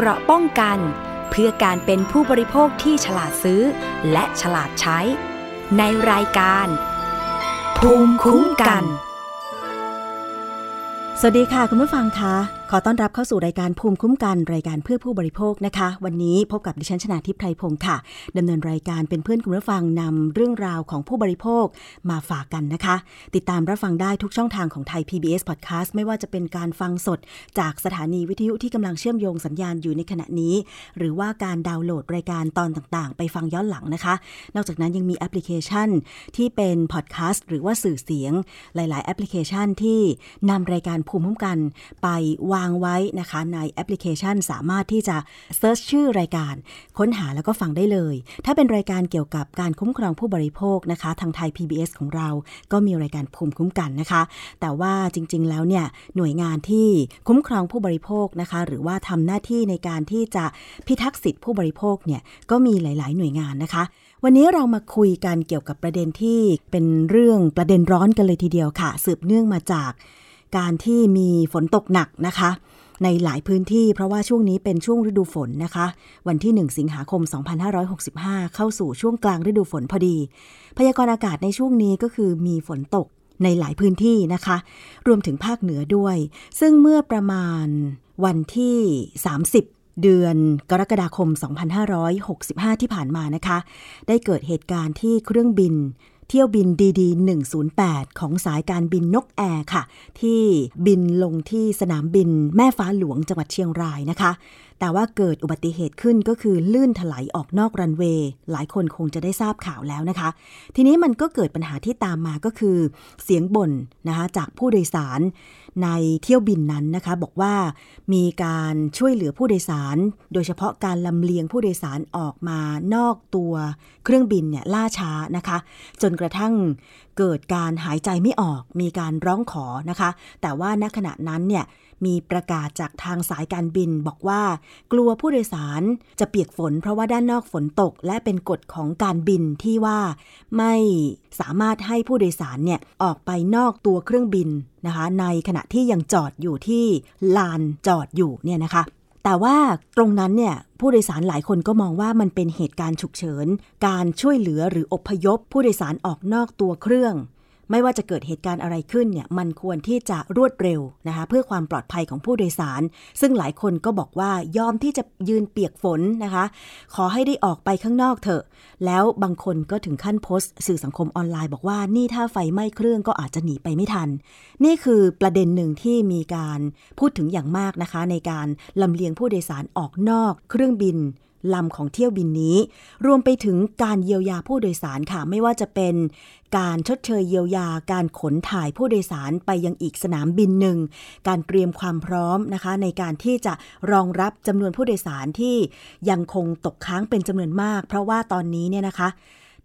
เกราะป้องกัน เพื่อการเป็นผู้บริโภคที่ฉลาดซื้อ และฉลาดใช้ ในรายการ ภูมิคุ้มกัน สวัสดีค่ะคุณผู้ฟังคะ ขอต้อนรับเข้าสู่รายการภูมิคุ้มกันรายการเพื่อผู้บริโภคนะคะ วันนี้พบกับดิฉันชนาทิพไพรพงศ์ค่ะดำเนินรายการเป็นเพื่อนคุณผู้ฟังนำเรื่องราวของผู้บริโภคมาฝากกันนะคะ ติดตามรับฟังได้ทุกช่องทางของไทย PBS Podcast ไม่ว่าจะเป็นการฟังสดจากสถานีวิทยุที่กำลังเชื่อมโยงสัญญาณอยู่ในขณะนี้ หรือว่าการดาวน์โหลดรายการตอนต่างๆ ไปฟังย้อนหลังนะคะ นอกจากนั้นยังมีแอปพลิเคชันที่เป็นพอดแคสต์หรือว่าสื่อเสียง หลาย ๆ แอปพลิเคชันที่นำรายการภูมิคุ้มกันไปวางไว้นะคะในแอปพลิเคชันสามารถที่จะ search ชื่อรายการ ค้นหาแล้วก็ฟังได้เลย ถ้าเป็นรายการเกี่ยวกับการคุ้มครองผู้บริโภคนะคะ ทางไทย PBS ของเรา ก็มีรายการภูมิคุ้มกันนะคะ แต่ว่าจริง ๆ แล้วเนี่ยหน่วยงานที่คุ้มครองผู้บริโภคนะคะ หรือว่าทำหน้าที่ในการที่จะพิทักษ์สิทธิผู้บริโภคเนี่ยก็มีหลาย ๆ หน่วยงานนะคะวันนี้เรามาคุยกันเกี่ยวกับประเด็นที่เป็นเรื่องประเด็นร้อนกันเลยทีเดียวค่ะ สืบเนื่องมาจาก การที่มีฝนตกหนักนะคะ ในหลายพื้นที่เพราะว่าช่วงนี้เป็นช่วงฤดูฝนนะคะ วันที่ 1 สิงหาคม 2565 เข้าสู่ช่วงกลางฤดูฝนพอดี พยากรณ์อากาศในช่วงนี้ก็คือมีฝนตกในหลายพื้นที่นะคะ รวมถึงภาคเหนือด้วย ซึ่งเมื่อประมาณวันที่ 30เดือนกรกฎาคม 2565 ที่ผ่านมานะคะ ได้เกิดเหตุการณ์ที่เครื่องบิน เที่ยวบินดีๆ108 ของสายการบินนกแอร์ค่ะ ที่บินลงที่สนามบินแม่ฟ้าหลวงจังหวัดเชียงรายนะคะ แต่ว่าเกิดอุบัติเหตุขึ้นก็คือลื่นถลายออกนอกรันเวย์หลายคนคงจะได้ทราบข่าวแล้วนะคะ ทีนี้มันก็เกิดปัญหาที่ตามมาก็คือ เสียงบ่นนะคะจากผู้โดยสารในเที่ยวบินนั้นนะคะ บอกว่ามีการช่วยเหลือผู้โดยสาร โดยเฉพาะการลำเลียงผู้โดยสารออกมานอกตัวเครื่องบินเนี่ยล่าช้านะคะ จนกระทั่งเกิดการหายใจไม่ออกมีการร้องขอนะคะ แต่ว่าณขณะนั้นเนี่ยมีประกาศจากทางสายการบินบอกว่า กลัวผู้โดยสารจะเปียกฝน เพราะว่าด้านนอกฝนตก และเป็นกฎของการบินที่ว่าไม่สามารถให้ผู้โดยสารเนี่ยออกไปนอกตัวเครื่องบินนะคะ ในขณะที่ยังจอดอยู่ที่ลานจอดอยู่เนี่ยนะคะ แต่ว่าตรงนั้นเนี่ยผู้โดยสารหลายคนก็มองว่ามันเป็นเหตุการณ์ฉุกเฉิน การช่วยเหลือหรืออพยพผู้โดยสารออกนอกตัวเครื่อง ไม่ว่าจะเกิดเหตุการณ์อะไรขึ้นเนี่ยมันควรที่จะรวดเร็วนะคะเพื่อความปลอดภัยของผู้โดยสาร ซึ่งหลายคนก็บอกว่ายอมที่จะยืนเปียกฝนนะคะ ขอให้ได้ออกไปข้างนอกเถอะ แล้วบางคนก็ถึงขั้นโพสต์ สื่อสังคมออนไลน์บอกว่านี่ถ้าไฟไหม้เครื่องก็อาจจะหนีไปไม่ทัน นี่คือประเด็นหนึ่งที่มีการพูดถึงอย่างมากนะคะ ในการลำเลียงผู้โดยสารออกนอก เครื่องบิน ลำของเที่ยวบินนี้ รวมไปถึงการเยียวยาผู้โดยสารค่ะ ไม่ว่าจะเป็นการชดเชยเยียวยาการขนถ่ายผู้โดยสารไปยังอีกสนามบินหนึ่ง การเตรียมความพร้อมนะคะ ในการที่จะรองรับจำนวนผู้โดยสารที่ยังคงตกค้างเป็นจำนวนมาก เพราะว่าตอนนี้เนี่ยนะคะ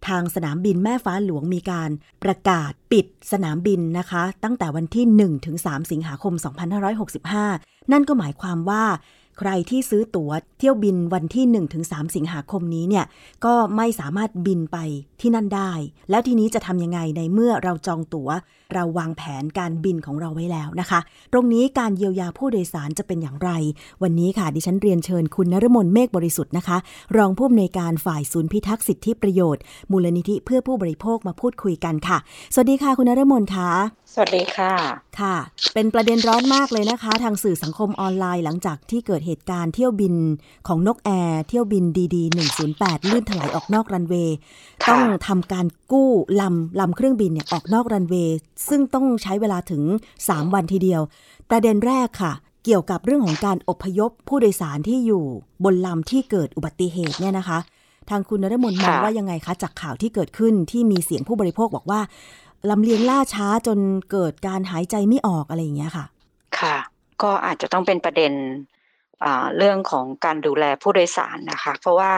ทางสนามบินแม่ฟ้าหลวงมีการประกาศปิดสนามบินนะคะ ตั้งแต่วันที่ 1 ถึง 3 สิงหาคม 2565 นั่นก็หมายความว่า ใครที่ซื้อตั๋วเที่ยวบินวันที่ 1-3 สิงหาคมนี้เนี่ยก็ไม่สามารถบินไปที่นั่นได้ แล้วทีนี้จะทำยังไงในเมื่อเราจองตั๋ว เราวางแผนการบินของเราไว้แล้วนะคะ ตรงนี้การเยียวยาผู้โดยสารจะเป็นอย่างไร วันนี้ค่ะดิฉันเรียนเชิญคุณนรมนเมฆบริสุทธิ์นะคะ รองผู้อำนวยการฝ่ายศูนย์พิทักษ์สิทธิประโยชน์ มูลนิธิเพื่อผู้บริโภคมาพูดคุยกันค่ะ สวัสดีค่ะคุณนรมนค่ะ สวัสดีค่ะ ค่ะ เป็นประเด็นร้อนมากเลยนะคะ ทางสื่อสังคมออนไลน์หลังจากที่เกิดเหตุการณ์เที่ยวบินของนกแอร์เที่ยวบิน DD108 ลื่นไถลออกนอกรันเวย์ค่ะต้องทำการกู้ลำลำเครื่องบินเนี่ยออกนอกรันเวย์ซึ่งต้องใช้เวลาถึง 3 วันทีเดียว ประเด็นแรกค่ะ เกี่ยวกับเรื่องของการอพยพผู้โดยสารที่อยู่บนลำที่เกิดอุบัติเหตุเนี่ยนะคะ ทางคุณนรมนมองค่ะว่ายังไงคะจากข่าวที่เกิดขึ้นที่มีเสียงผู้บริโภคบอกว่า ลำเลียงล่าช้าจนเกิดการหายใจไม่ออกอะไรอย่างเงี้ยค่ะ ค่ะ ก็อาจจะต้องเป็นประเด็นเรื่องของการดูแลผู้โดยสารนะคะ เพราะว่า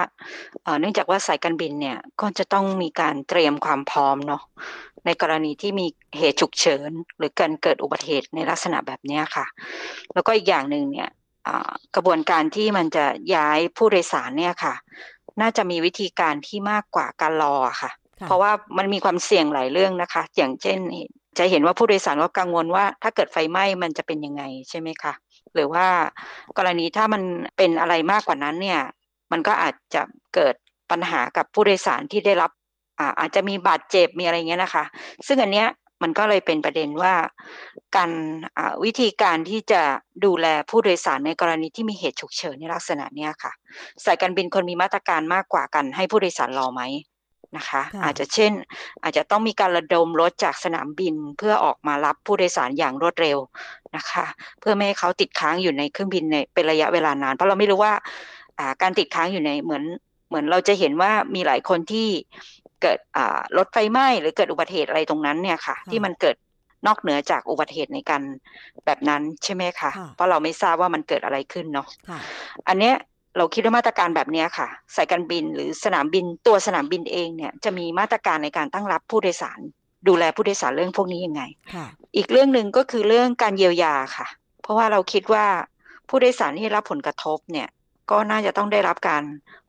เนื่องจากว่าสายการบินเนี่ยก็จะต้องมีการเตรียมความพร้อมเนาะในกรณีที่มีเหตุฉุกเฉิน หรือการเกิดอุบัติเหตุในลักษณะแบบนี้ค่ะ แล้วก็อีกอย่างหนึ่งเนี่ยกระบวนการที่มันจะย้ายผู้โดยสารเนี่ยค่ะ น่าจะมีวิธีการที่มากกว่าการรอค่ะ เพราะว่ามันมีความเสี่ยงหลายเรื่องนะคะ อย่างเช่น จะเห็นว่าผู้โดยสารก็กังวลว่า ถ้าเกิดไฟไหม้มันจะเป็นยังไงใช่ไหมคะหรือว่ากรณีถ้ามันเป็นอะไรมากกว่านั้นเนี่ย มันก็อาจจะเกิดปัญหากับผู้โดยสารที่ได้รับอาอาจจะมีบาดเจ็บมีอะไรเงี้ยนะคะ ซึ่งอันเนี้ยมันก็เลยเป็นประเด็นว่าการวิธีการที่จะดูแลผู้โดยสารในกรณีที่มีเหตุฉุกเฉินในลักษณะเนี้ยค่ะ สายการบินคนมีมาตรการมากกว่ากันให้ผู้โดยสารรอไหม นะคะ อาจจะเช่น อาจจะต้องมีการระดมรถจากสนามบินเพื่อออกมารับผู้โดยสารอย่างรวดเร็วนะคะ เพื่อไม่ให้เขาติดค้างอยู่ในเครื่องบินในเป็นระยะเวลานาน เพราะเราไม่รู้ว่าการติดค้างอยู่ในเหมือนเหมือนเราจะเห็นว่ามีหลายคนที่เกิดรถไฟไหม้หรือเกิดอุบัติเหตุอะไรตรงนั้นเนี่ยค่ะ ที่มันเกิดนอกเหนือจากอุบัติเหตุในการแบบนั้นใช่ไหมคะ เพราะเราไม่ทราบว่ามันเกิดอะไรขึ้นเนาะอันเนี้ย เราคิดว่ามาตรการแบบนี้ค่ะ สายการบินหรือสนามบินตัวสนามบินเองเนี่ยจะมีมาตรการในการตั้งรับผู้โดยสาร ดูแลผู้โดยสารเรื่องพวกนี้ยังไงอีกเรื่องหนึ่งก็คือเรื่องการเยียวยาค่ะ เพราะว่าเราคิดว่าผู้โดยสารที่รับผลกระทบเนี่ยก็น่าจะต้องได้รับการ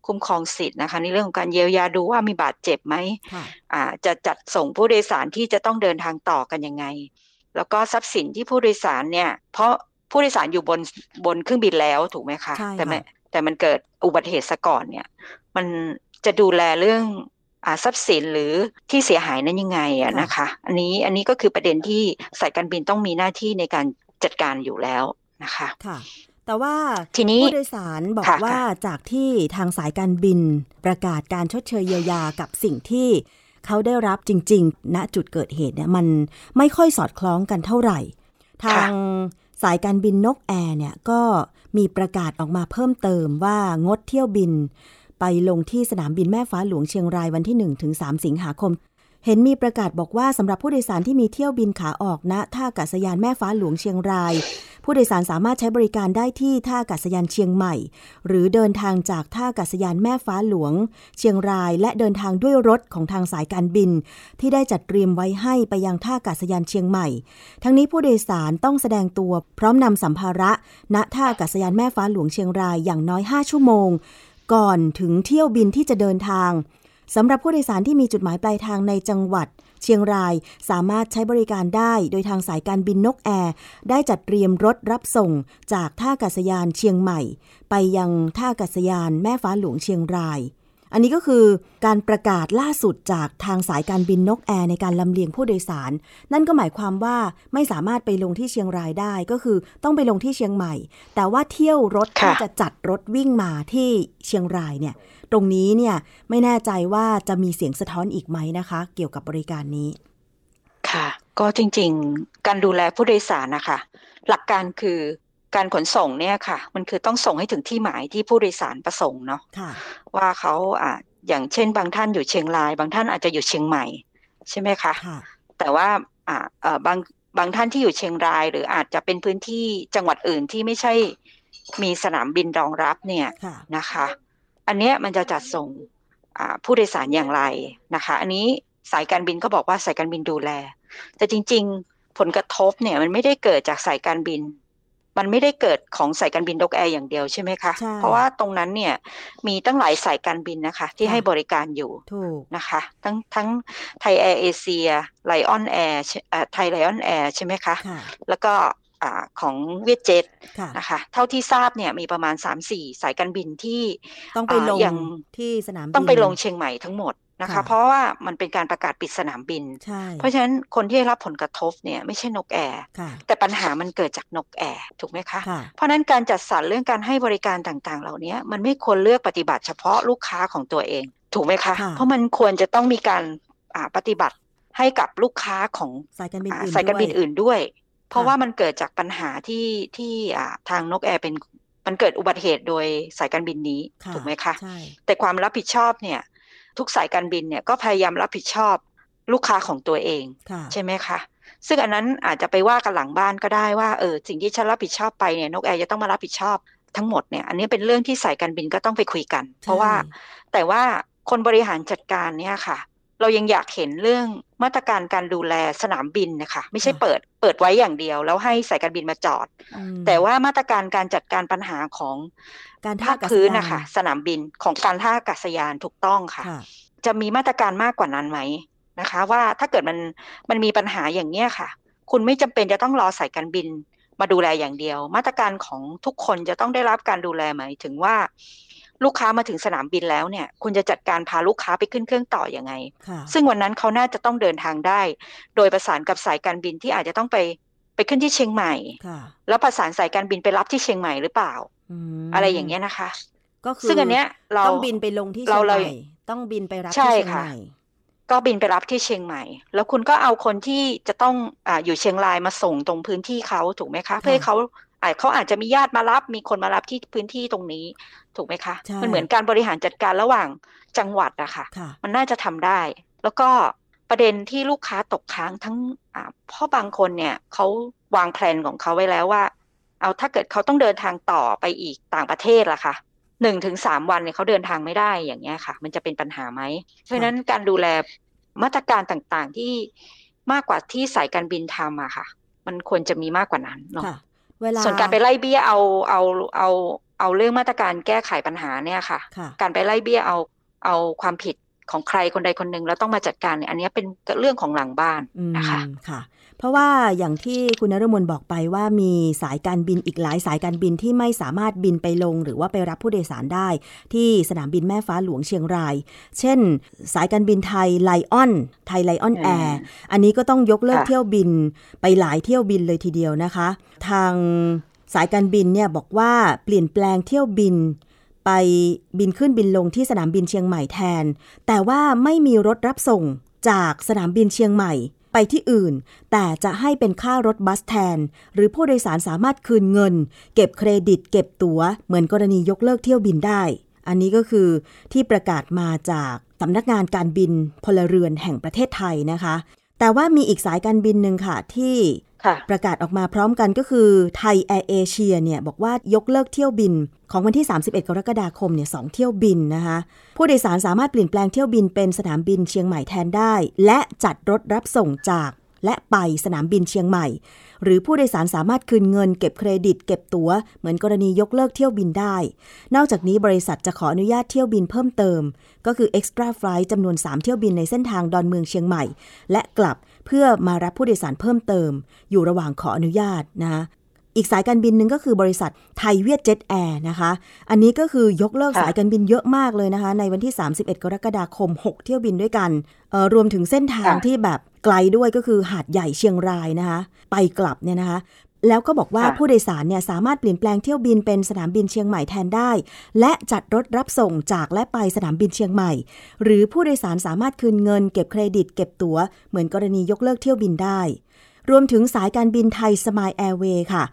คุ้มครองสิทธิ์นะคะในเรื่องของการเยียวยาดูว่ามีบาดเจ็บไหมอ่าจะจัดส่งผู้โดยสารที่จะต้องเดินทางต่อกันยังไง แล้วก็ทรัพย์สินที่ผู้โดยสารเนี่ย เพราะผู้โดยสารอยู่บนบนเครื่องบินแล้วถูกไหมคะแต่ไม่ แต่มันเกิดอุบัติเหตุซะก่อนเนี่ย มันจะดูแลเรื่องอทรัพย์สินหรือที่เสียหายนั้นยังไงอะนะคะ อันนี้อันนี้ก็คือประเด็นที่สายการบินต้องมีหน้าที่ในการจัดการอยู่แล้วนะคะค่ะแต่ว่าทีนี้ผู้โดยสารบอกว่าจากที่ทางสายการบินประกาศการชดเชยเยียวยากับสิ่งที่เขาได้รับจริง ๆ ณจุดเกิดเหตุเนี่ยมันไม่ค่อยสอดคล้องกันเท่าไหร่ ทางสายการบินนกแอร์เนี่ยก็ มีประกาศออกมาเพิ่มเติมว่างดเที่ยวบิน ไปลงที่สนามบินแม่ฟ้าหลวงเชียงรายวันที่ 1-3 สิงหาคม เห็นมีประกาศบอกว่าสำหรับผู้โดยสารที่มีเที่ยวบินขาออกณท่าอากาศยานแม่ฟ้าหลวงเชียงราย ผู้โดยสารสามารถใช้บริการได้ที่ท่าอากาศยานเชียงใหม่ หรือเดินทางจากท่าอากาศยานแม่ฟ้าหลวง เชียงราย และเดินทางด้วยรถของทางสายการบิน ที่ได้จัดเตรียมไว้ให้ไปยังท่าอากาศยานเชียงใหม่ ทั้งนี้ผู้โดยสารต้องแสดงตัว พร้อมนำสัมภาระณท่าอากาศยานแม่ฟ้าหลวงเชียงรายอย่างน้อย 5 ชั่วโมง ก่อนถึงเที่ยวบินที่จะเดินทาง สำหรับผู้โดยสารที่มีจุดหมายปลายทางในจังหวัด เชียงรายสามารถใช้บริการได้ โดยทางสายการบินนกแอร์ได้จัดเตรียมรถรับส่งจากท่าอากาศยานเชียงใหม่ ไปยังท่าอากาศยานแม่ฟ้าหลวงเชียงราย อันนี้ก็คือการประกาศล่าสุดจากทางสายการบินนกแอร์ในการลำเลียงผู้โดยสาร นั่นก็หมายความว่าไม่สามารถไปลงที่เชียงรายได้ก็คือต้องไปลงที่เชียงใหม่ แต่ว่าเที่ยวรถที่จะจัดรถวิ่งมาที่เชียงรายเนี่ย ตรงนี้เนี่ยไม่แน่ใจว่าจะมีเสียงสะท้อนอีกไหมนะคะ เกี่ยวกับบริการนี้ ค่ะ ก็จริง ๆ การดูแลผู้โดยสารนะคะหลักการคือ การขนส่งเนี่ยค่ะ มันคือต้องส่งให้ถึงที่หมายที่ผู้โดยสารประสงค์เนาะะว่าเขาอ่าอย่างเช่น บางท่านอยู่เชียงราย บางท่านอาจจะอยู่เชียงใหม่ ใช่ไหมคะคะแต่ว่าอ่าเอ่อบางบางท่านที่อยู่เชียงราย หรืออาจจะเป็นพื้นที่จังหวัดอื่นที่ไม่ใช่มีสนามบินรองรับเนี่ยนะคะ อันนี้มันจะจัดส่งผู้โดยสารอย่างไรนะคะ อันนี้สายการบินก็บอกว่าสายการบินดูแล แต่จริง ๆ ผลกระทบเนี่ยมันไม่ได้เกิดจากสายการบิน มันไม่ได้เกิดของสายการบินนกแอร์อย่างเดียวใช่ไหมคะ เพราะว่าตรงนั้นเนี่ยมีตั้งหลายสายการบินนะคะ ที่ให้บริการอยู่นะคะ ทั้งทั้งไทยแอร์เอเชียไลออนแอร์ไทยไลออนแอร์ใช่ไหมคะ แล้วก็ของเวียดเจ็ตนะคะ เท่าที่ทราบเนี่ยมีประมาณ3 สายการบินที่ต้องไปลงที่สนามต้องไปลงเชียงใหม่ทั้งหมด นะคะ เพราะว่ามันเป็นการประกาศปิดสนามบิน เพราะฉะนั้นคนที่ได้รับผลกระทบเนี่ยไม่ใช่นกแอร์ แต่ปัญหามันเกิดจากนกแอร์ถูกไหมคะ เพราะนั้นการจัดสรรเรื่องการให้บริการต่างๆ เหล่านี้มันไม่ควรเลือกปฏิบัติเฉพาะลูกค้าของตัวเอง ถูกไหมคะ เพราะมันควรจะต้องมีการปฏิบัติให้กับลูกค้าของสายการบินอื่นด้วย เพราะว่ามันเกิดจากปัญหาที่ที่ทางนกแอร์เป็นมันเกิดอุบัติเหตุโดยสายการบินนี้ถูกไหมคะ แต่ความรับผิดชอบเนี่ย ทุกสายการบินเนี่ยก็พยายามรับผิดชอบลูกค้าของตัวเอง ใช่ไหมคะซึ่งอันนั้นอาจจะไปว่ากันหลังบ้านก็ได้ว่าเออสิ่งที่ฉันรับผิดชอบไปเนี่ยนกแอร์จะต้องมารับผิดชอบทั้งหมดเนี่ยอันนี้เป็นเรื่องที่สายการบินก็ต้องไปคุยกัน เพราะว่าแต่ว่าคนบริหารจัดการเนี่ยค่ะ เรายังอยากเห็นเรื่องมาตรการการดูแลสนามบินนะคะไม่ใช่เปิดเปิดไว้อย่างเดียว แล้วให้สายการบินมาจอด แต่ว่ามาตรการการจัดการปัญหาของ การท่าพื้นนะคะสนามบินของการท่าอากาศยานถูกต้องค่ะ จะมีมาตรการมากกว่านั้นไหมนะคะ ว่าถ้าเกิดมันมันมีปัญหาอย่างเนี้ยค่ะ คุณไม่จำเป็นจะต้องรอสายการบินมาดูแลอย่างเดียว มาตรการของทุกคนจะต้องได้รับการดูแลหมายถึงว่า ลูกค้ามาถึงสนามบินแล้วเนี่ย คุณจะจัดการพาลูกค้าไปขึ้นเครื่องต่ออยังไง ซึ่งวันนั้นเขาน่าจะต้องเดินทางได้ โดยประสานกับสายการบินที่อาจจะต้องไปไปขึ้นที่เชียงใหม่ แล้วประสานสายการบินไปรับที่เชียงใหม่หรือเปล่า อะไรอย่างเงี้ยนะคะ ก็คือซึ่งอันเนี้ย เราต้องบินไปลงที่เชียงใหม่ต้องบินไปรับที่เชียงใหม่ก็บินไปรับที่เชียงใหม่ แล้วคุณก็เอาคนที่จะต้องอ่าอยู่เชียงรายมาส่งตรงพื้นที่เขาถูกไหมคะ เพื่อให้เขาอาจเขาอาจจะมีญาติมารับ มีคนมารับที่พื้นที่ตรงนี้ ถูกไหมคะ มันเหมือนการบริหารจัดการระหว่างจังหวัดอะค่ะ มันน่าจะทำได้ แล้วก็ประเด็นที่ลูกค้าตกค้างทั้งอ่าพ่อบางคนเนี่ยเขาวางแผนของเขาไว้แล้วว่า เอาถ้าเกิดเขาต้องเดินทางต่อไปอีกต่างประเทศล่ะค่ะหนึ่งถึงสามวันเนี่ยเขาเดินทางไม่ได้อย่างเงี้ยค่ะ มันจะเป็นปัญหาไหม เพราะฉะนั้นการดูแลมาตรการต่างๆที่มากกว่าที่สายการบินทำอะค่ะ มันควรจะมีมากกว่านั้นเนาะส่วนการไปไล่เบี้ยเอาเอาเอาเอาเรื่องมาตรการแก้ไขปัญหาเนี่ยค่ะ การไปไล่เบี้ยเอาเอาความผิดของใครคนใดคนหนึ่งแล้วต้องมาจัดการเนี่ยอันนี้เป็นเรื่องของหลังบ้านนะคะค่ะ เพราะว่าอย่างที่คุณนรมนบอกไปว่ามีสายการบินอีกหลายสายการบินที่ไม่สามารถบินไปลง หรือว่าไปรับผู้โดยสารได้ ที่สนามบินแม่ฟ้าหลวงเชียงราย เช่น สายการบินไทยไลออนไทยไลออนแอร์อันนี้ก็ต้องยกเลิกเที่ยวบินไปหลายเที่ยวบินเลยทีเดียวนะคะ ทางสายการบินเนี่ยบอกว่าเปลี่ยนแปลงเที่ยวบินไปบินขึ้นบินลงที่สนามบินเชียงใหม่แทน แต่ว่าไม่มีรถรับส่งจากสนามบินเชียงใหม่ ไปที่อื่น แต่จะให้เป็นค่ารถบัสแทน หรือผู้โดยสารสามารถคืนเงิน เก็บเครดิต เก็บตัว๋ว เหมือนกรณียกเลิกเที่ยวบินได้ อันนี้ก็คือที่ประกาศมาจากสำนักงานการบินพลเรือนแห่งประเทศไทยนะคะ แต่ว่ามีอีกสายการบินหนึ่งค่ะที่ ประกาศออกมาพร้อมกันก็คือไทยแอร์เอเชียเนี่ยบอกว่ายกเลิกเที่ยวบินของวันที่ 31 กรกฎาคมเนี่ยสี่เที่ยวบินนะคะ ผู้โดยสารสามารถเปลี่ยนแปลงเที่ยวบินเป็นสนามบินเชียงใหม่แทนได้ และจัดรถรับส่งจากและไปสนามบินเชียงใหม่ หรือผู้โดยสารสามารถคืนเงิน เก็บเครดิต เก็บตั๋ว เหมือนกรณียกเลิกเที่ยวบินได้ นอกจากนี้บริษัทจะขออนุญาตเที่ยวบินเพิ่มเติม ก็คือ extra flight จำนวน 3 เที่ยวบินในเส้นทางดอนเมืองเชียงใหม่ และกลับ เพื่อมารับผู้โดยสารเพิ่มเติม อยู่ระหว่างขออนุญาตนะอีกสายการบินหนึ่งก็คือบริษัทไทยเวียดเจ็ตแอร์นะคะ อันนี้ก็คือยกเลิกสายการบินเยอะมากเลยนะคะ ในวันที่ 31 กรกฎาคม 6 เที่ยวบินด้วยกันรวมถึงเส้นทางที่แบบไกลด้วยก็คือหาดใหญ่เชียงรายนะคะ ไปกลับเนี่ยนะคะ แล้วก็บอกว่าผู้โดยสารเนี่ยสามารถเปลี่ยนแปลงเที่ยวบินเป็นสนามบินเชียงใหม่แทนได้ และจัดรถรับส่งจากและไปสนามบินเชียงใหม่ หรือผู้โดยสารสามารถคืนเงิน เก็บเครดิต เก็บตั๋วเหมือนกรณียกเลิกเที่ยวบินได้ รวมถึงสายการบินไทยสมายแอร์เวย์ค่ะ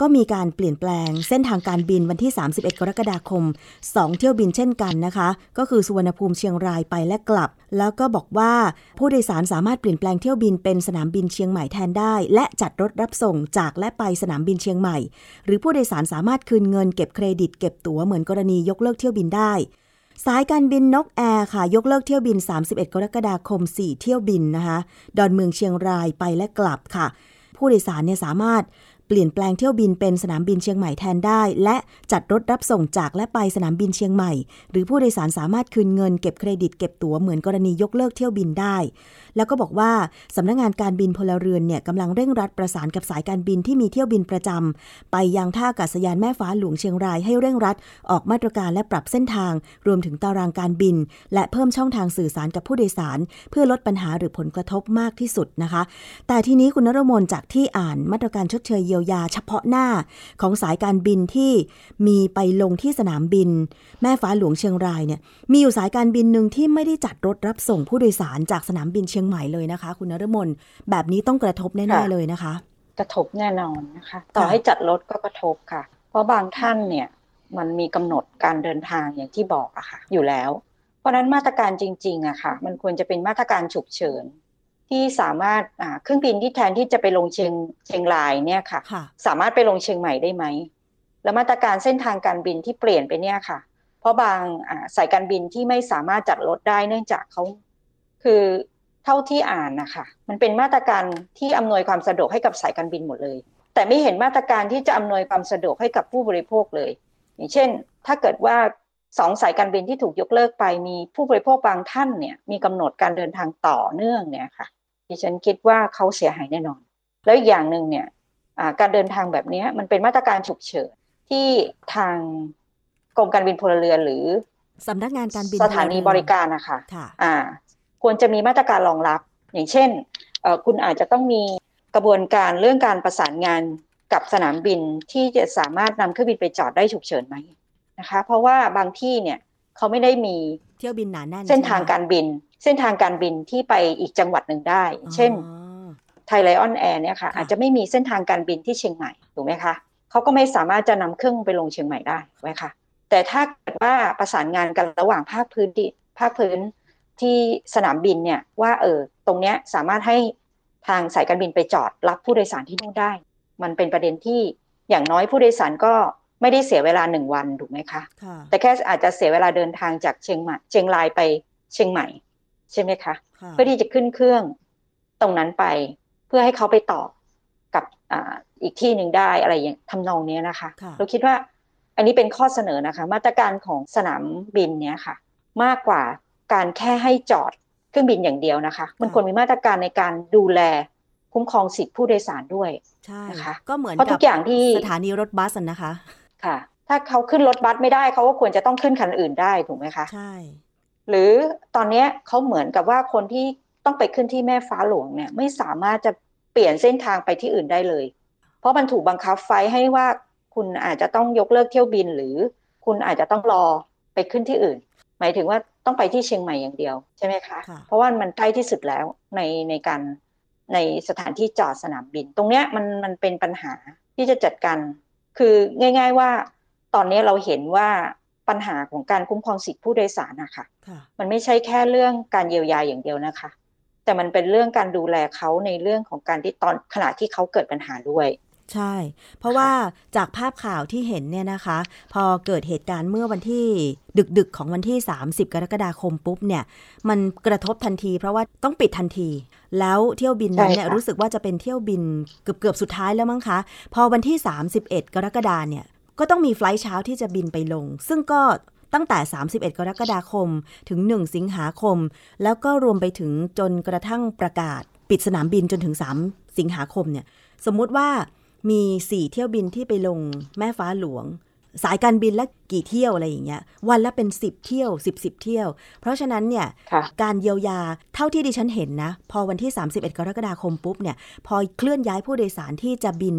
ก็มีการเปลี่ยนแปลงเส้นทางการบินวันที่ 31 กรกฎาคม 2 เที่ยวบินเช่นกันนะคะ ก็คือสุวรรณภูมิเชียงรายไปและกลับ แล้วก็บอกว่าผู้โดยสารสามารถเปลี่ยนแปลงเที่ยวบินเป็นสนามบินเชียงใหม่แทนได้ และจัดรถรับส่งจากและไปสนามบินเชียงใหม่ หรือผู้โดยสารสามารถคืนเงินเก็บเครดิตเก็บตั๋วเหมือนกรณียกเลิกเที่ยวบินได้สายการบินนกแอร์ค่ะ ยกเลิกเที่ยวบิน 31 กรกฎาคม 4 เที่ยวบินนะคะ ดอนเมืองเชียงรายไปและกลับค่ะ ผู้โดยสารเนี่ยสามารถ เปลี่ยนแปลงเที่ยวบินเป็นสนามบินเชียงใหม่แทนได้ และจัดรถรับส่งจากและไปสนามบินเชียงใหม่ หรือผู้โดยสารสามารถคืนเงินเก็บเครดิตเก็บตั๋วเหมือนกรณียกเลิกเที่ยวบินได้ แล้วก็บอกว่าสำนักงานการบินพลเรือนเนี่ยกำลังเร่งรัดประสานกับสายการบินที่มีเที่ยวบินประจำไปยังท่าอากาศยานแม่ฟ้าหลวงเชียงรายให้เร่งรัด ออกมาตรการและปรับเส้นทาง รวมถึงตารางการบิน และเพิ่มช่องทางสื่อสารกับผู้โดยสาร เพื่อลดปัญหาหรือผลกระทบมากที่สุดนะคะ แต่ทีนี้คุณนรมนจากที่อ่านมาตรการชดเชยเยียวยาเฉพาะหน้าของสายการบินที่มีไปลงที่สนามบิน แม่ฟ้าหลวงเชียงรายเนี่ยมีอยู่สายการบินหนึ่งที่ไม่ได้จัดรถรับส่งผู้โดยสารจากสนามบินเชียงใหม่เลยนะคะ คุณนรมนแบบนี้ต้องกระทบแน่ๆเลยนะคะ กระทบแน่นอนนะคะ ต่อให้จัดรถก็กระทบค่ะ เพราะบางท่านเนี่ยมันมีกำหนดการเดินทางอย่างที่บอกอะค่ะ อยู่แล้ว เพราะนั้นมาตรการจริงๆอะค่ะ มันควรจะเป็นมาตรการฉุกเฉิน ที่สามารถเครื่องบินที่แทนที่จะไปลงเชียงเชียงรายเนี่ยค่ะ สามารถไปลงเชียงใหม่ได้ไหม แล้วมาตรการเส้นทางการบินที่เปลี่ยนไปเนี่ยค่ะ เพราะบางสายการบินที่ไม่สามารถจัดรถได้เนื่องจากเขาคือเท่าที่อ่านนะคะมันเป็นมาตรการที่อำนวยความสะดวกให้กับสายการบินหมดเลย แต่ไม่เห็นมาตรการที่จะอำนวยความสะดวกให้กับผู้บริโภคเลย อย่างเช่น ถ้าเกิดว่าสองสายการบินที่ถูกยกเลิกไปมีผู้บริโภคบางท่านเนี่ย มีกำหนดการเดินทางต่อเนื่องเนี่ยค่ะ ดิฉันคิดว่าเขาเสียหายแน่นอน แล้วอีกอย่างหนึ่งเนี่ยการเดินทางแบบนี้มันเป็นมาตรการฉุกเฉินที่ทางกรมการบินพลเรือนหรือสำนักงานการบินสถานีบริการนะคะค่ะอ่าควรจะมีมาตรการรองรับ อย่างเช่น คุณอาจจะต้องมีกระบวนการเรื่องการประสานงานกับสนามบินที่จะสามารถนำเครื่องบินไปจอดได้ฉุกเฉินไหมนะคะ เพราะว่าบางที่เนี่ยเขาไม่ได้มี เที่ยวบินหนาแน่นเส้นทางการบิน เส้นทางการบินที่ไปอีกจังหวัดหนึ่งได้ เช่นไทยไลออนแอร์เนี่ยค่ะ อาจจะไม่มีเส้นทางการบินที่เชียงใหม่ถูกไหมคะเขาก็ไม่สามารถจะนำเครื่องไปลงเชียงใหม่ได้ไหมคะแต่ถ้าเกิดว่าประสานงานกันระหว่างภาคพื้นดิภาคพื้นที่สนามบินเนี่ยว่าเออตรงเนี้ยสามารถให้ทางสายการบินไปจอดรับผู้โดยสารที่นู่นได้ มันเป็นประเด็นที่อย่างน้อยผู้โดยสารก็ ไม่ได้เสียเวลาหนึ่งวันถูกไหมคะ แต่แค่อาจจะเสียเวลาเดินทางจากเชียงใหม่เชียงรายไปเชียงใหม่ ใช่ไหมคะ เพื่อที่จะขึ้นเครื่องตรงนั้นไป เพื่อให้เขาไปต่อกับออีกที่หนึ่งได้อะไรอย่างทำนองนี้นะคะ เราคิดว่า อันนี้เป็นข้อเสนอนะคะ มาตรการของสนามบินเนี้ยค่ะ มากกว่าการแค่ให้จอดเครื่องบินอย่างเดียวนะคะ มันควรมีมาตรการในการดูแลคุ้มครองสิทธิผู้โดยสารด้วยใช่นะคะ ก็เหมือนเพราะทุกอย่างที่สถานีรถบัสนะคะ ค่ะ ถ้าเขาขึ้นรถบัสไม่ได้เขาก็ควรจะต้องขึ้นคันอื่นได้ถูกไหมคะใช่หรือตอนนี้เขาเหมือนกับว่าคนที่ต้องไปขึ้นที่แม่ฟ้าหลวงเนี่ย ไม่สามารถจะเปลี่ยนเส้นทางไปที่อื่นได้เลย เพราะมันถูกบังคับไฟให้ว่าคุณอาจจะต้องยกเลิกเที่ยวบินหรือคุณอาจจะต้องรอไปขึ้นที่อื่น หมายถึงว่าต้องไปที่เชียงใหม่อย่างเดียวใช่ไหมคะ เพราะว่ามันใกล้ที่สุดแล้วในในการในสถานที่จอดสนามบิน ตรงเนี้ยมันมันเป็นปัญหาที่จะจัดการ คือง่าย ๆว่าตอนนี้เราเห็นว่าปัญหาของการคุ้มครองสิทธิผู้โดยสารนะคะมันไม่ใช่แค่เรื่องการเยียวยาอย่างเดียวนะคะ แต่มันเป็นเรื่องการดูแลเขาในเรื่องของการที่ตอนขณะที่เขาเกิดปัญหาด้วย ใช่ เพราะว่าจากภาพข่าวที่เห็นเนี่ยนะคะ พอเกิดเหตุการณ์เมื่อวันที่ดึกๆ ของวันที่ 30 กรกฎาคมปุ๊บเนี่ยมันกระทบทันที เพราะว่าต้องปิดทันที แล้วเที่ยวบินนั้นเนี่ยรู้สึกว่าจะเป็นเที่ยวบินเกือบๆสุดท้ายแล้วมั้งคะ พอวันที่ 31 กรกฎาเนี่ยก็ต้องมีไฟล์เช้าที่จะบินไปลง ซึ่งก็ตั้งแต่ 31 กรกฎาคม ถึง 1 สิงหาคม แล้วก็รวมไปถึงจนกระทั่งประกาศ ปิดสนามบินจนถึง 3 สิงหาคมเนี่ย สมมุติว่า มีสี่เที่ยวบินที่ไปลงแม่ฟ้าหลวง สายการบินละกี่เที่ยวอะไรอย่างเงี้ยวันละเป็นสิบเที่ยวสิบสิบเที่ยว เพราะฉะนั้นเนี่ยการเยียวยาเท่าที่ดิฉันเห็นนะ พอวันที่ 31 กรกฎาคมปุ๊บเนี่ยพอเคลื่อนย้ายผู้โดยสารที่จะบิน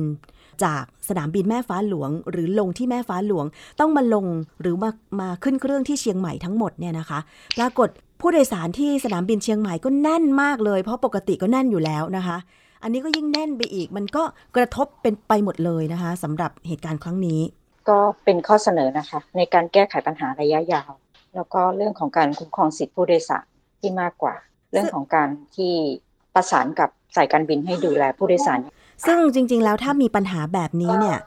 จากสนามบินแม่ฟ้าหลวง หรือลงที่แม่ฟ้าหลวง ต้องมาลงหรือมามาขึ้นเครื่องที่เชียงใหม่ทั้งหมดเนี่ยนะคะ ปรากฏผู้โดยสารที่สนามบินเชียงใหม่ก็แน่นมากเลย เพราะปกติก็แน่นอยู่แล้วนะคะ อันนี้ก็ยิ่งแน่นไปอีก มันก็กระทบเป็นไปหมดเลยนะคะสำหรับเหตุการณ์ครั้งนี้ ก็เป็นข้อเสนอนะคะ ในการแก้ไขปัญหาระยะยาว แล้วก็เรื่องของการคุ้มครองสิทธิผู้โดยสารที่มากกว่า เรื่องของการที่ประสานกับสายการบินให้ดูแลผู้โดยสาร ซึ่งจริง ๆ แล้วถ้ามีปัญหาแบบนี้เนี่ย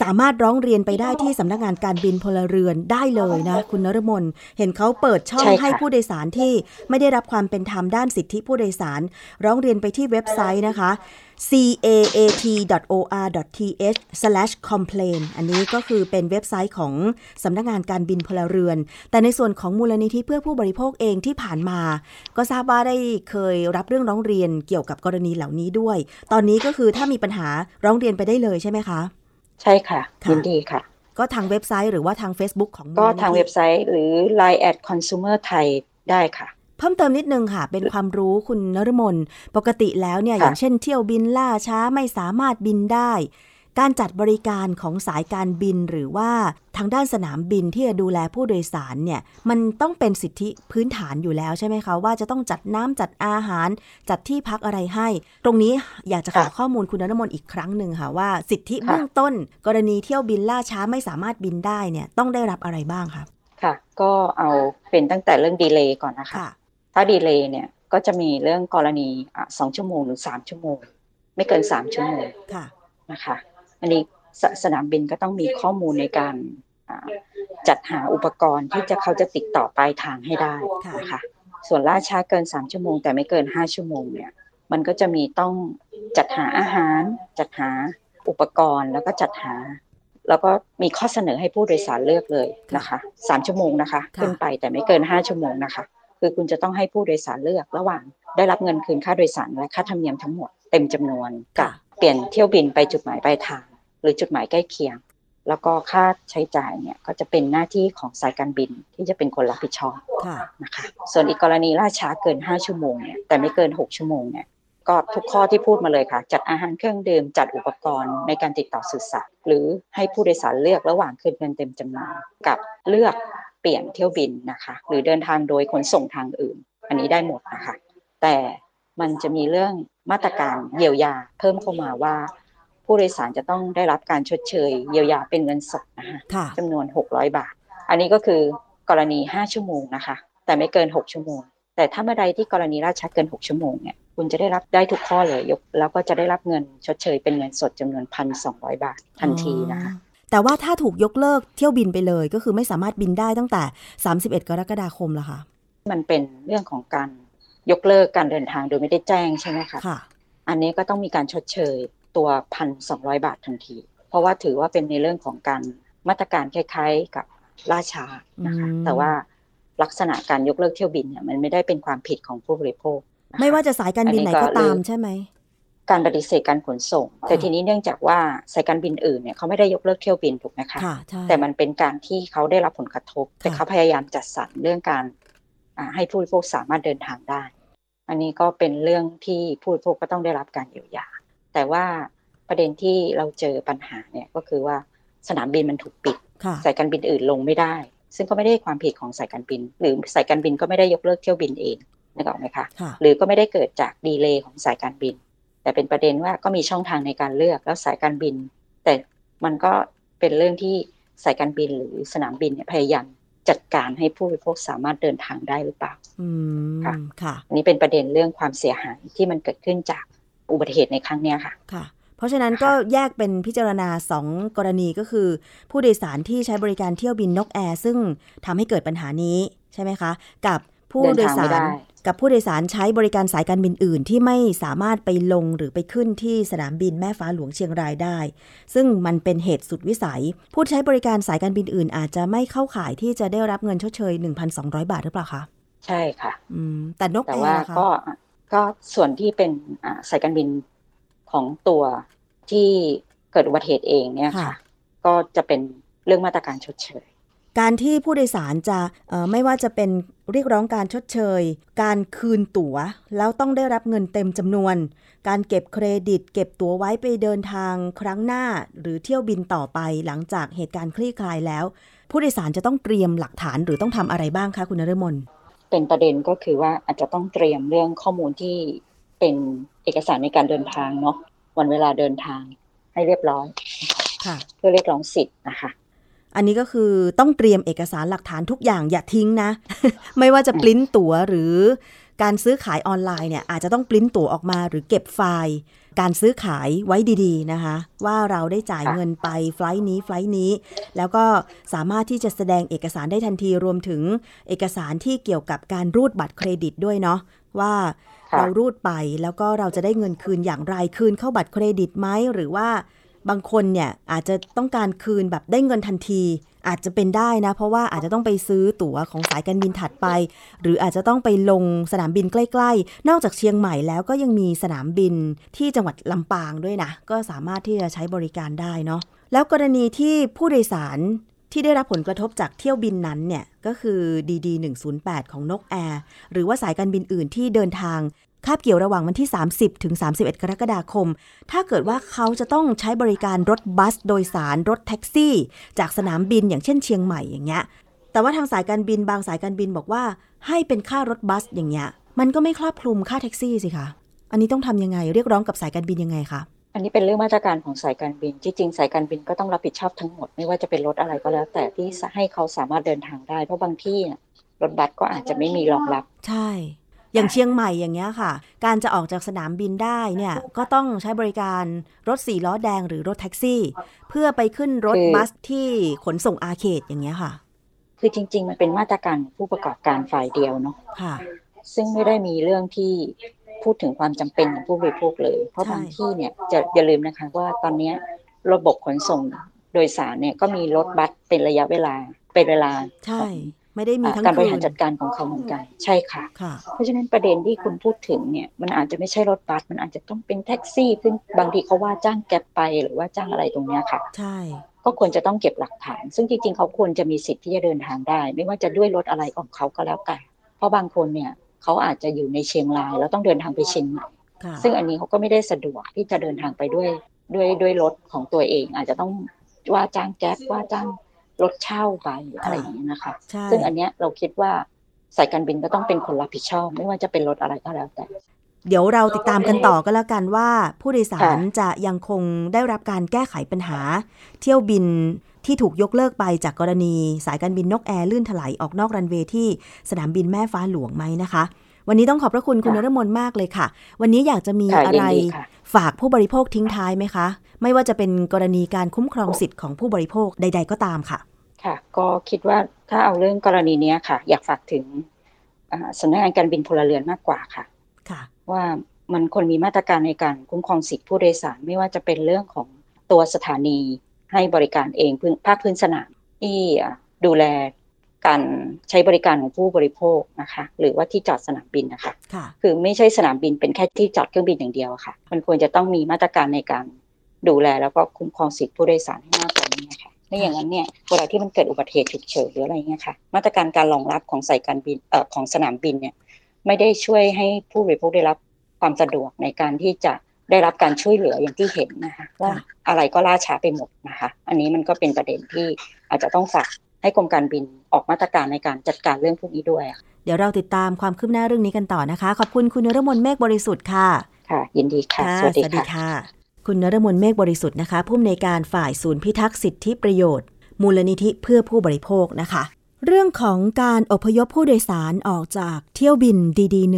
สามารถร้องเรียนไปได้ที่สำนักงานการบินพลเรือนได้เลยนะ คุณนรมนเห็นเขาเปิดช่องให้ผู้โดยสารที่ไม่ได้รับความเป็นธรรมด้านสิทธิผู้โดยสาร ร้องเรียนไปที่เว็บไซต์นะคะ caat.or.th/complain อันนี้ก็คือเป็นเว็บไซต์ของสำนักงานการบินพลเรือน แต่ในส่วนของมูลนิธิเพื่อผู้บริโภคเองที่ผ่านมา ก็ทราบว่าได้เคยรับเรื่องร้องเรียนเกี่ยวกับกรณีเหล่านี้ด้วย ตอนนี้ก็คือถ้ามีปัญหาร้องเรียนไปได้เลยใช่ไหมคะ ใช่ค่ะยินดีค่ะ ก็ทางเว็บไซต์หรือว่าทาง Facebook ของก็ทางเว็บไซต์หรือ Line at consumer ไทยได้ค่ะ เพิ่มเติมนิดนึงค่ะ เป็นความรู้คุณนรมน ปกติแล้วเนี่ยอย่างเช่นเที่ยวบินล่าช้าไม่สามารถบินได้ การจัดบริการของสายการบินหรือว่าทางด้านสนามบินที่จะดูแลผู้โดยสารเนี่ยมันต้องเป็นสิทธิพื้นฐานอยู่แล้วใช่ไหมคะว่าจะต้องจัดน้ำจัดอาหาร จัดที่พักอะไรให้ ตรงนี้อยากจะขอข้อมูลคุณนรมนอีกครั้งหนึ่งค่ะว่าสิทธิเบื้องต้น กรณีเที่ยวบินล่าช้าไม่สามารถบินได้เนี่ยต้องได้รับอะไรบ้างคะค่ะ ก็เอาเป็นตั้งแต่เรื่องดีเลย์ก่อนนะคะถ้าดีเลย์เนี่ยก็จะมีเรื่องกรณีสองชั่วโมงหรือสามชั่วโมง ไม่เกินสามชั่วโมงนะคะ อันนี้สสนามบินก็ต้องมีข้อมูลในการจัดหาอุปกรณ์ที่จะเขาจะติดต่อปลายทางให้ได้นะคะส่วนล่าช้าเกินสามชั่วโมง แต่ไม่เกินห้าชั่วโมงเนี่ย มันก็จะมีต้องจัดหาอาหาร จัดหาอุปกรณ์แล้วก็จัดหา แล้วก็มีข้อเสนอให้ผู้โดยสารเลือกเลยนะคะสามชั่วโมงนะคะ ขึ้นไปแต่ไม่เกินห้าชั่วโมงนะคะ คือคุณจะต้องให้ผู้โดยสารเลือกระหว่าง ได้รับเงินคืนค่าโดยสารและค่าธรรมเนียมทั้งหมดเต็มจำนวนกับปลี่ยนเที่ยวบินไปจุดหมายปลายทาง หรือจุดหมายใกล้เคียง แล้วก็ค่าใช้จ่ายเนี่ยก็จะเป็นหน้าที่ของสายการบินที่จะเป็นคนรับผิดชอบนะคะส่วนอีกกรณีล่าช้าเกิน 5 ชั่วโมงเนี่ยแต่ไม่เกิน 6 ชั่วโมงเนี่ยก็ทุกข้อที่พูดมาเลยค่ะ จัดอาหารเครื่องดื่มจัดอุปกรณ์ในการติดต่อสื่อสารหรือให้ผู้โดยสารเลือกระหว่างคืนเงินเต็มจำนวนกับเลือกเปลี่ยนเที่ยวบินนะคะ หรือเดินทางโดยขนส่งทางอื่น อันนี้ได้หมดนะคะแต่มันจะมีเรื่องมาตรการเยียวยาเพิ่มเข้ามาว่า ผู้โดยสารจะต้องได้รับการชดเชยเยียวยาเป็นเงินสดนะคะจำนวน 600 บาท อันนี้ก็คือกรณี 5 ชั่วโมงนะคะ แต่ไม่เกิน 6 ชั่วโมง แต่ถ้าเมื่อใดที่กรณีราชเกิน 6 ชั่วโมงเนี่ยคุณจะได้รับได้ทุกข้อเลยยกแล้วก็จะได้รับเงินชดเชยเป็นเงินสดจำนวนพันสองบาททันทีนะคะแต่ว่าถ้าถูกยกเลิกเที่ยวบินไปเลย ก็คือไม่สามารถบินได้ตั้งแต่ 31 กรกฎาคมแล้วค่ะ มันเป็นเรื่องของการยกเลิกการเดินทางโดยไม่ได้แจ้งใช่ไหมคะค่ะอันนี้ก็ต้องมีการชดเชย ตัวพันสองบาททันที เพราะว่าถือว่าเป็นในเรื่องของการมาตรการคล้ายๆกับล่าช้านะคะแต่ว่าลักษณะการยกเลิกเที่ยวบินเนี่ยมันไม่ได้เป็นความผิดของผู้บริโภค ไม่ว่าจะสายการบินไหนก็ตามใช่ไหมการปฏิเสธการขนส่ง แต่ทีนี้เนื่องจากว่าสายการบินอื่นเนี่ยเขาไม่ได้ยกเลิกเที่ยวบินถูกไหมคะแต่มันเป็นการที่เขาได้รับผลกระทบ แต่เขาพยายามจัดสรรเรื่องการให้ผู้บริโภคสามารถเดินทางได้ อันนี้ก็เป็นเรื่องที่ผู้บริโภคก็ต้องได้รับการเยียวยา แต่ว่าประเด็นที่เราเจอปัญหาเนี่ยก็คือว่าสนามบินมันถูกปิดสายการบินอื่นลงไม่ได้ ซึ่งก็ไม่ได้ความผิดของสายการบิน หรือสายการบินก็ไม่ได้ยกเลิกเที่ยวบินเองนึกออกไหมคะหรือก็ไม่ได้เกิดจากดีเลย์ของสายการบิน แต่เป็นประเด็นว่าก็มีช่องทางในการเลือกแล้วสายการบิน แต่มันก็เป็นเรื่องที่สายการบินหรือสนามบินพยายามจัดการให้ผู้บริโภคสามารถเดินทางได้หรือเปล่าค่ะค่ะ อันนี้เป็นประเด็นเรื่องความเสียหายที่มันเกิดขึ้นจาก อุบัติเหตุในครั้งนี้ค่ะค่ะ เพราะฉะนั้นก็แยกเป็นพิจารณาสองกรณีก็คือ ผู้โดยสารที่ใช้บริการเที่ยวบินนกแอร์ซึ่งทำให้เกิดปัญหานี้ใช่ไหมคะ กับผู้โดยสารกับผู้โดยสารใช้บริการสายการบินอื่น ที่ไม่สามารถไปลงหรือไปขึ้นที่สนามบินแม่ฟ้าหลวงเชียงรายได้ ซึ่งมันเป็นเหตุสุดวิสัย ผู้ใช้บริการสายการบินอื่น อาจจะไม่เข้าข่ายที่จะได้รับเงินชดเชย 1,200 บาทหรือเปล่าคะใช่ค่ะ อืมแต่นกแต่ว่าก็ ก็ส่วนที่เป็นสายการบินของตัวที่เกิดอุบัติเหตุเองเนี่ยค่ะ ก็จะเป็นเรื่องมาตรการชดเชย การที่ผู้โดยสารจะไม่ว่าจะเป็นเรียกร้องการชดเชย การคืนตัว๋ว แล้วต้องได้รับเงินเต็มจำนวน การเก็บเครดิต เก็บตั๋วไว้ไปเดินทางครั้งหน้า หรือเที่ยวบินต่อไปหลังจากเหตุการณ์คลี่คลายแล้ว ผู้โดยสารจะต้องเตรียมหลักฐานหรือต้องทำอะไรบ้างคะคุณนฤมล เป็นประเด็นก็คือว่าอาจจะต้องเตรียมเรื่องข้อมูลที่เป็นเอกสารในการเดินทางเนาะวันเวลาเดินทางให้เรียบร้อยเพื่อเรียกร้องสิทธิ์นะคะ อันนี้ก็คือต้องเตรียมเอกสารหลักฐานทุกอย่างอย่าทิ้งนะ ไม่ว่าจะปลิ้นตั๋วหรือการซื้อขายออนไลน์เนี่ยอาจจะต้องปลิ้นตั๋วออกมาหรือเก็บไฟล์ การซื้อขายไว้ดีๆนะคะ ว่าเราได้จ่ายเงินไปไฟล์นี้ไฟล์นี้ แล้วก็สามารถที่จะแสดงเอกสารได้ทันทีรวมถึงเอกสารที่เกี่ยวกับการรูดบัตรเครดิตด้วยเนาะว่าเรารูดไปแล้วก็เราจะได้เงินคืนอย่างไรคืนเข้าบัตรเครดิตไหมหรือว่าบางคนเนี่ยอาจจะต้องการคืนแบบได้เงินทันที อาจจะเป็นได้นะ เพราะว่าอาจจะต้องไปซื้อตั๋วของสายการบินถัดไป หรืออาจจะต้องไปลงสนามบินใกล้ ๆ นอกจากเชียงใหม่แล้วก็ยังมีสนามบินที่จังหวัดลำปางด้วยนะ ก็สามารถที่จะใช้บริการได้เนาะแล้วกรณีที่ผู้โดยสารที่ได้รับผลกระทบจากเที่ยวบินนั้นเนี่ยก็คือ DD 108ของนกแอร์หรือว่าสายการบินอื่นที่เดินทาง คาบเกี่ยวระหว่างวันที่ 30 ถึง 31 กรกฎาคม ถ้าเกิดว่าเขาจะต้องใช้บริการรถบัส โดยสารรถแท็กซี่ จากสนามบินอย่างเช่นเชียงใหม่อย่างเงี้ย แต่ว่าทางสายการบินบางสายการบินบอกว่า ให้เป็นค่ารถบัสอย่างเงี้ย มันก็ไม่ครอบคลุมค่าแท็กซี่สิคะ อันนี้ต้องทำยังไง เรียกร้องกับสายการบินยังไงคะ อันนี้เป็นเรื่องมาตรการของสายการบินจริงๆสายการบินก็ต้องรับผิดชอบทั้งหมด ไม่ว่าจะเป็นรถอะไรก็แล้ว แต่ที่ให้เขาสามารถเดินทางได้ เพราะบางที่รถบัสก็อาจจะไม่มีรองรับ ใช่ อย่างเชียงใหม่อย่างเงี้ยค่ะ การจะออกจากสนามบินได้เนี่ยก็ต้องใช้บริการรถสี่ล้อแดงหรือรถแท็กซี่ เพื่อไปขึ้นรถบัสที่ขนส่งอาเขตอย่างเงี้ยค่ะ คือจริง ๆ มันเป็นมาตรการผู้ประกอบการฝ่ายเดียวเนาะค่ะ ซึ่งไม่ได้มีเรื่องที่พูดถึงความจำเป็นของผู้บริโภคเลย เพราะบางที่เนี่ยจะอย่าลืมนะคะว่าตอนนี้ระบบขนส่งโดยสารเนี่ยก็มีรถบัสเป็นระยะเวลาเป็นเวลาใช่ ไม่ได้มีทั้งการบริหารจัดการของเขาเหมือนกันใช่ค่ะ เพราะฉะนั้นประเด็นที่คุณพูดถึงเนี่ย มันอาจจะไม่ใช่รถบัสมันอาจจะต้องเป็นแท็กซี่ซึ่งบางทีเขาว่าจ้างแก๊ปไปหรือว่าจ้างอะไรตรงเนี้ยค่ะ ใช่ ก็ควรจะต้องเก็บหลักฐาน ซึ่งจริงๆ เขาควรจะมีสิทธิ์ที่จะเดินทางได้ ไม่ว่าจะด้วยรถอะไรของเขาก็แล้วกัน เพราะบางคนเนี่ยเขาอาจจะอยู่ในเชียงรายแล้วต้องเดินทางไปเชียงใหม่ซึ่งอันนี้เขาก็ไม่ได้สะดวกที่จะเดินทางไปด้วยด้วยด้วยรถของตัวเอง อาจจะต้องว่าจ้างแก๊ปว่าจ้าง รถเช่าไปอะไรอย่างนี้นะคะ ซึ่งอันเนี้ยเราคิดว่าสายการบินก็ต้องเป็นคนรับผิดชอบ ไม่ว่าจะเป็นรถอะไรก็แล้วแต่ เดี๋ยวเราติดตามกันต่อก็แล้วกันว่า ผู้โดยสารจะยังคงได้รับการแก้ไขปัญหา เที่ยวบินที่ถูกยกเลิกไปจากกรณี สายการบินนกแอร์ลื่นถลายออกนอกรันเวย์ที่สนามบินแม่ฟ้าหลวงไหมนะคะ วันนี้ต้องขอบพระคุณคุณนรมนมากเลยค่ะ วันนี้อยากจะมีอะไรฝากผู้บริโภคทิ้งท้ายไหมคะ ไม่ว่าจะเป็นกรณีการคุ้มครองสิทธิ์ของผู้บริโภคใด ๆ ก็ตามค่ะ ค่ะ ก็คิดว่าถ้าเอาเรื่องกรณีนี้ค่ะ อยากฝากถึงสำนักงานการบินพลเรือนมากกว่าค่ะ ค่ะ ว่ามันควรมีมาตรการในการคุ้มครองสิทธิผู้โดยสาร ไม่ว่าจะเป็นเรื่องของตัวสถานีให้บริการเองภาคพื้นสนามที่ดูแล การใช้บริการของผู้บริโภคนะคะ หรือว่าที่จอดสนามบินนะคะค่ะคือไม่ใช่สนามบินเป็นแค่ที่จอดเครื่องบินอย่างเดียวค่ะ มันควรจะต้องมีมาตรการในการดูแล แล้วก็คุ้มครองสิทธิผู้โดยสารให้มากกว่านี้ค่ะไม่อย่างนั้นเนี่ยเวลาที่มันเกิดอุบัติเหตุฉุกเฉินหรืออะไรเงี้ยค่ะ มาตรการการรองรับของสายการบินเอ่อของสนามบินเนี่ยไม่ได้ช่วยให้ผู้บริโภคได้รับความสะดวกในการที่จะได้รับการช่วยเหลืออย่างที่เห็นนะคะว่าอะไรก็ล่าช้าไปหมดนะคะ อันนี้มันก็เป็นประเด็นที่อาจจะต้องฝาก ให้กรมการบินออกมาตรการในการจัดการเรื่องพวกนี้ด้วยเดี๋ยวเราติดตามความคืบหน้าเรื่องนี้กันต่อนะคะ ขอบคุณคุณนรมนเมฆบริสุทธิ์ค่ะ ค่ะ ยินดีค่ะ สวัสดีค่ะ คุณนรมนเมฆบริสุทธิ์นะคะ ผู้อำนวยการฝ่ายศูนย์พิทักษ์สิทธิประโยชน์ มูลนิธิเพื่อผู้บริโภคนะคะ เรื่องของการอพยพผู้โดยสารออกจากเที่ยวบินดีๆ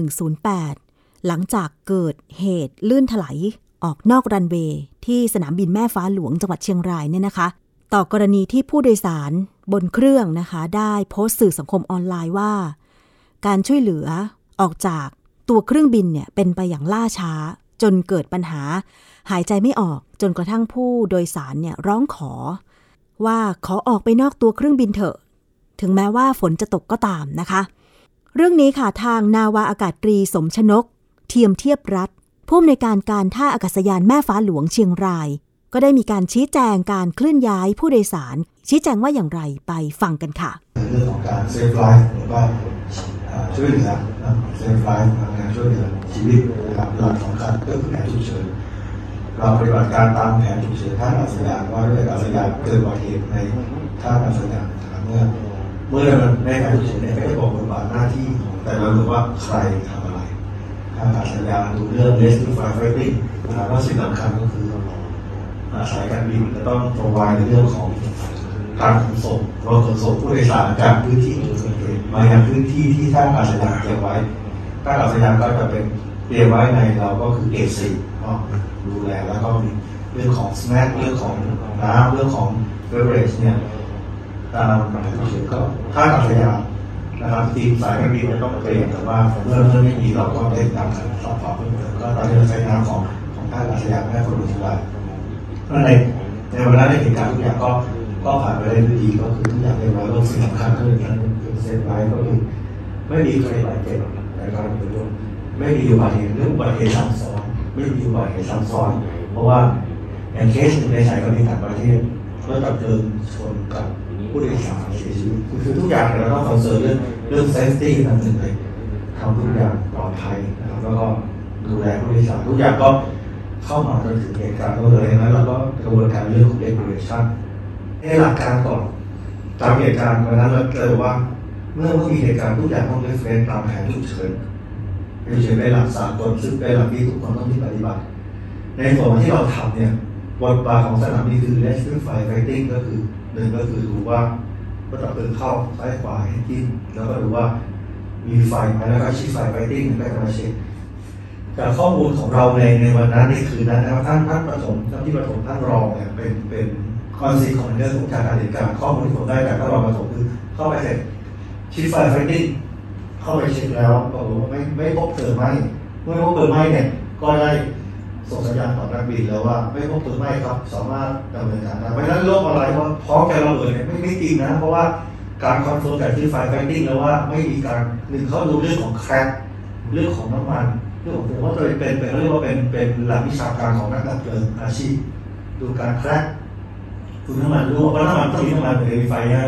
108 หลังจากเกิดเหตุลื่นถลายออกนอกรันเวย์ที่สนามบินแม่ฟ้าหลวงจังหวัดเชียงรายเนี่ยนะคะ ต่อกรณีที่ผู้โดยสาร บนเครื่องนะคะ ได้โพสต์สื่อสังคมออนไลน์ว่า การช่วยเหลือออกจากตัวเครื่องบินเนี่ยเป็นไปอย่างล่าช้า จนเกิดปัญหา หายใจไม่ออกจนกระทั่งผู้โดยสารเนี่ยร้องขอ ว่าขอออกไปนอกตัวเครื่องบินเถอะ ถึงแม้ว่าฝนจะตกก็ตามนะคะ เรื่องนี้ค่ะทางนาวาอากาศตรีสมชนก เทียมเทียบรัฐผู้อำนวยการการท่าอากาศยานแม่ฟ้าหลวงเชียงราย ก็ได้มีการชี้แจงการเคลื่อนย้ายผู้โดยสาร ชี้แจงว่าอย่างไรไปฟังกันค่ะเรื่องของการ save life หรือว่าช่วยเหลือ save life การช่วยเหลือชีวิตนะครับหลักสำคัญก็คือแผนฉุกเฉินเราปฏิบัติการตามแผนฉุกเฉินท่าอากาศยานว่าด้วยอากาศยานเกิดอุบัติเหตุในท่าอากาศยานเมื่อเมื่อในแผนฉุกเฉินเนี่ยก็จะบอกบทบาทหน้าที่ของแต่ละหรือว่าใครทำอะไรท่าอากาศยานดูเรื่อง rescue firefighting นะครับว่าสิ่งสำคัญก็คือ สายการบินจะต้องปร v i ในเรื่องของการขนส่งรถขนส่งผู้โดยสารจากพื้นที่เกิดเหตุมายังพื้นที่ที่ท่าอากาศยานเตรียมไว้ท่าอากาศยานก็จะเป็นเตรียมไว้ในเราก็คือเกตสิก็ดูแลแล้วก็มีเรื่องของสแน็คเรื่องของน้ำเรื่องของเบเวอเรจเนี่ยตามหมายเขียนก็ท่าอากาศยานนะครับทีมสายการบินจะต้องเตรียมแต่ว่าเมื่อเมื่อไม่มีเราก็ได้ตามการสอบสอบเพิ่มเติมก็ตอนนี้เราใช้น้ำของของท่าอากาศยานแม่คนดุริยา งในในวันนั้นในเหตุการณ์ทุกอย่างก็ก็ผ่านไปได้ดีก็คือทุกอย่างเรียบร้อยก็สิ่งสำคัญก็คือการเซฟไว้ก็คือไม่มีใครบาดเจ็บในการเป็นรถไม่มีอุบัติเหตุเรื่องอุบัติเหตุซ้ำซ้อนไม่มีอุบัติเหตุซ้ำซ้อน เพราะว่าอย่างเคสในสายการบินต่างประเทศรถตับเพลิงชนกับผู้โดยสารเสียชีวิตคือทุกอย่างเราต้องคอนเซิร์นเรื่องเรื่องเซฟตี้นั่นเองเลยทำทุกอย่างปลอดภัยนะครับแล้วก็ดูแลผู้โดยสารทุกอย่างก็ เข้ามาจนถึงเหตุการณ์ก็เลยนั้นเราก็กระบวนการเรื่องของ regulation ให้หลักการก่อนตามเหตุการณ์วันนั้นเราเจอว่า เมื่อเมื่อมีเหตุการณ์ทุกอย่างต้องเรฟเฟนตามแผนฉุกเฉินฉุกเฉินในหลักสากลซึ่งเป็นหลักที่ทุกคนต้องที่ปฏิบัติ ในส่วนที่เราทำเนี่ยบทบาทของสนามนี้คือ rescue fire fighting ก็คือหนึ่งก็คือดูว่าก็ดับเพลิงเข้าซ้ายขวาให้กินแล้วก็ดูว่ามีไฟไหมแล้วก็ chief fire fighting ก็จะมาเช็ค จากข้อมูลของเราในในวันนั้นในคืนนั้นนะครับท่านท่านประถมท่านที่ประถมท่านรองเนี่ยเป็นเป็น on-scene commander ของการเหตุการณ์ข้อมูลที่ผมได้จากท่านรองประถมคือเข้าไปเสร็จ chief fire fighting เข้าไปเช็คแล้วบอกว่าไม่ไม่พบเพลิงไหม้เมื่อพบเพลิงไหม้เนี่ยก็ได้ส่งสัญญาณต่อนักบินแล้วว่าไม่พบเพลิงไหม้ครับสามารถดำเนินการได้เพราะฉะนั้นโลกอะไรว่าพร้อมแกเราเลยเนี่ยไม่ไม่จริงนะ เพราะว่าการคอนโทรลแต่ที่ไฟไฟติ้งแล้วว่าไม่มีการหนึ่งเขาดูเรื่องของแครเรื่องของน้ำมัน เรื่องของผมว่าจะเป็นเป็นเรียกว่าเป็นเป็นหลักวิชาการของนักดับเพลิงอาชีพดูการแครกดูน้ำมันรั่วเพราะน้ำมันต้องมีน้ำมันเป็นไฟนะ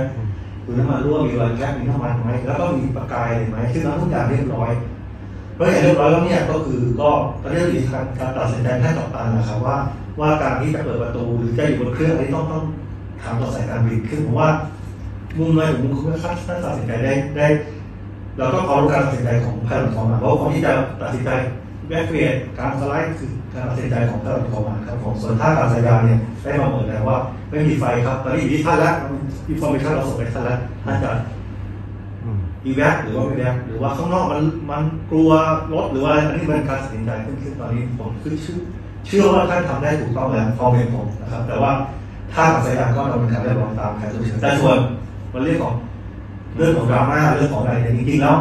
ดูน้ำมันรั่วมีรอยแครกมีน้ำมันไหมแล้วก็มีประกายไหมซึ่งทุกอย่างเรียบร้อยเพราะอย่างเรียบร้อยแล้วเนี่ยก็คือก็ตอนนี้อยู่ที่การตัดสินใจแค่กับตันนะครับว่า ว่าการที่จะเปิดประตูหรือจะอยู่บนเครื่องอันนี้ต้องต้องถามต่อสายการบินขึ้นผมว่ามุมในผมคุณค่าถ้าตัดสินใจได้ได้ เราก็พอรู้การตัดสินใจของพลังของมันเพราะคนที่จะตัดสินใจแบกเฟียการสไลด์คือการตัดสินใจของพลังของมันครับผมส่วนท่าการสายานเนี่ยได้มาเหมือนแล้วว่าไม่มีไฟครับตอนนี้อยู่ที่ท่านแล้วอินฟอร์เมชันเราส่งไปท่านแล้วท่านจะอีแวกหรือว่าไม่แวกหรือว่าข้างนอกมันมันกลัวรถหรือว่าอันนี้เป็นการตัดสินใจขึ้นขึ้นตอนนี้ผมคือเชื่อเชื่อว่าท่านทำได้ถูกต้องแล้วฟอร์เมนผมนะครับ แต่ว่าถ้ากับสายาก็ดำเนินการได้รองตามแผนฉุกเฉินแต่ส่วนมันเรื่องของ เรื่องของดราม่าเรื่องของอะไรเนี่ยจริงๆแล้ว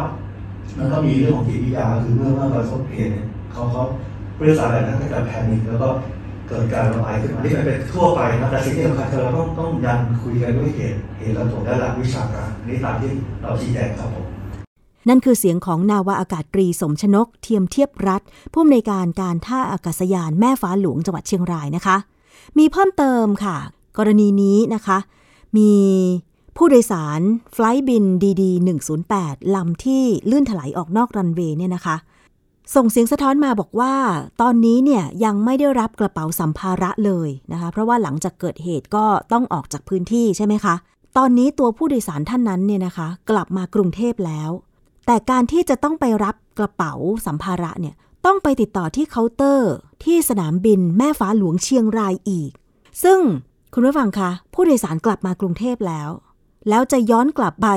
มันก็มีเรื่องของจิตวิทยาคือเมื่อเมื่อประสบเหตุเนี่ยเขาเขาบริษัทอะไรนั้นก็จะแพนิคแล้วก็เกิดการระบายขึ้นมาที่มันเป็นทั่วไปนะแต่สิ่งที่สำคัญคือเราต้องต้องยันคุยกันด้วยเหตุเหตุและผลและหลักวิชาการนี่ตามที่เราชี้แจงครับผมนั่นคือเสียงของนาวาอากาศตรีสมชนก เทียมเทียบรัฐ ผู้อำนวยการการท่าอากาศยานแม่ฟ้าหลวงจังหวัดเชียงรายนะคะ มีเพิ่มเติมค่ะ กรณีนี้นะคะ มี ผู้โดยสารไฟล์บินดีๆ108 ลำที่ลื่นถลายออกนอกรันเวย์เนี่ยนะคะ ส่งเสียงสะท้อนมาบอกว่า ตอนนี้เนี่ยยังไม่ได้รับกระเป๋าสัมภาระเลยนะคะ เพราะว่าหลังจากเกิดเหตุก็ต้องออกจากพื้นที่ใช่ไหมคะ ตอนนี้ตัวผู้โดยสารท่านนั้นเนี่ยนะคะ กลับมากรุงเทพแล้ว แต่การที่จะต้องไปรับกระเป๋าสัมภาระเนี่ยต้องไปติดต่อที่เคาน์เตอร์ ที่สนามบินแม่ฟ้าหลวงเชียงรายอีก ซึ่งคุณผู้ฟังคะผู้โดยสารกลับมากรุงเทพแล้ว แล้วจะย้อนกลับไป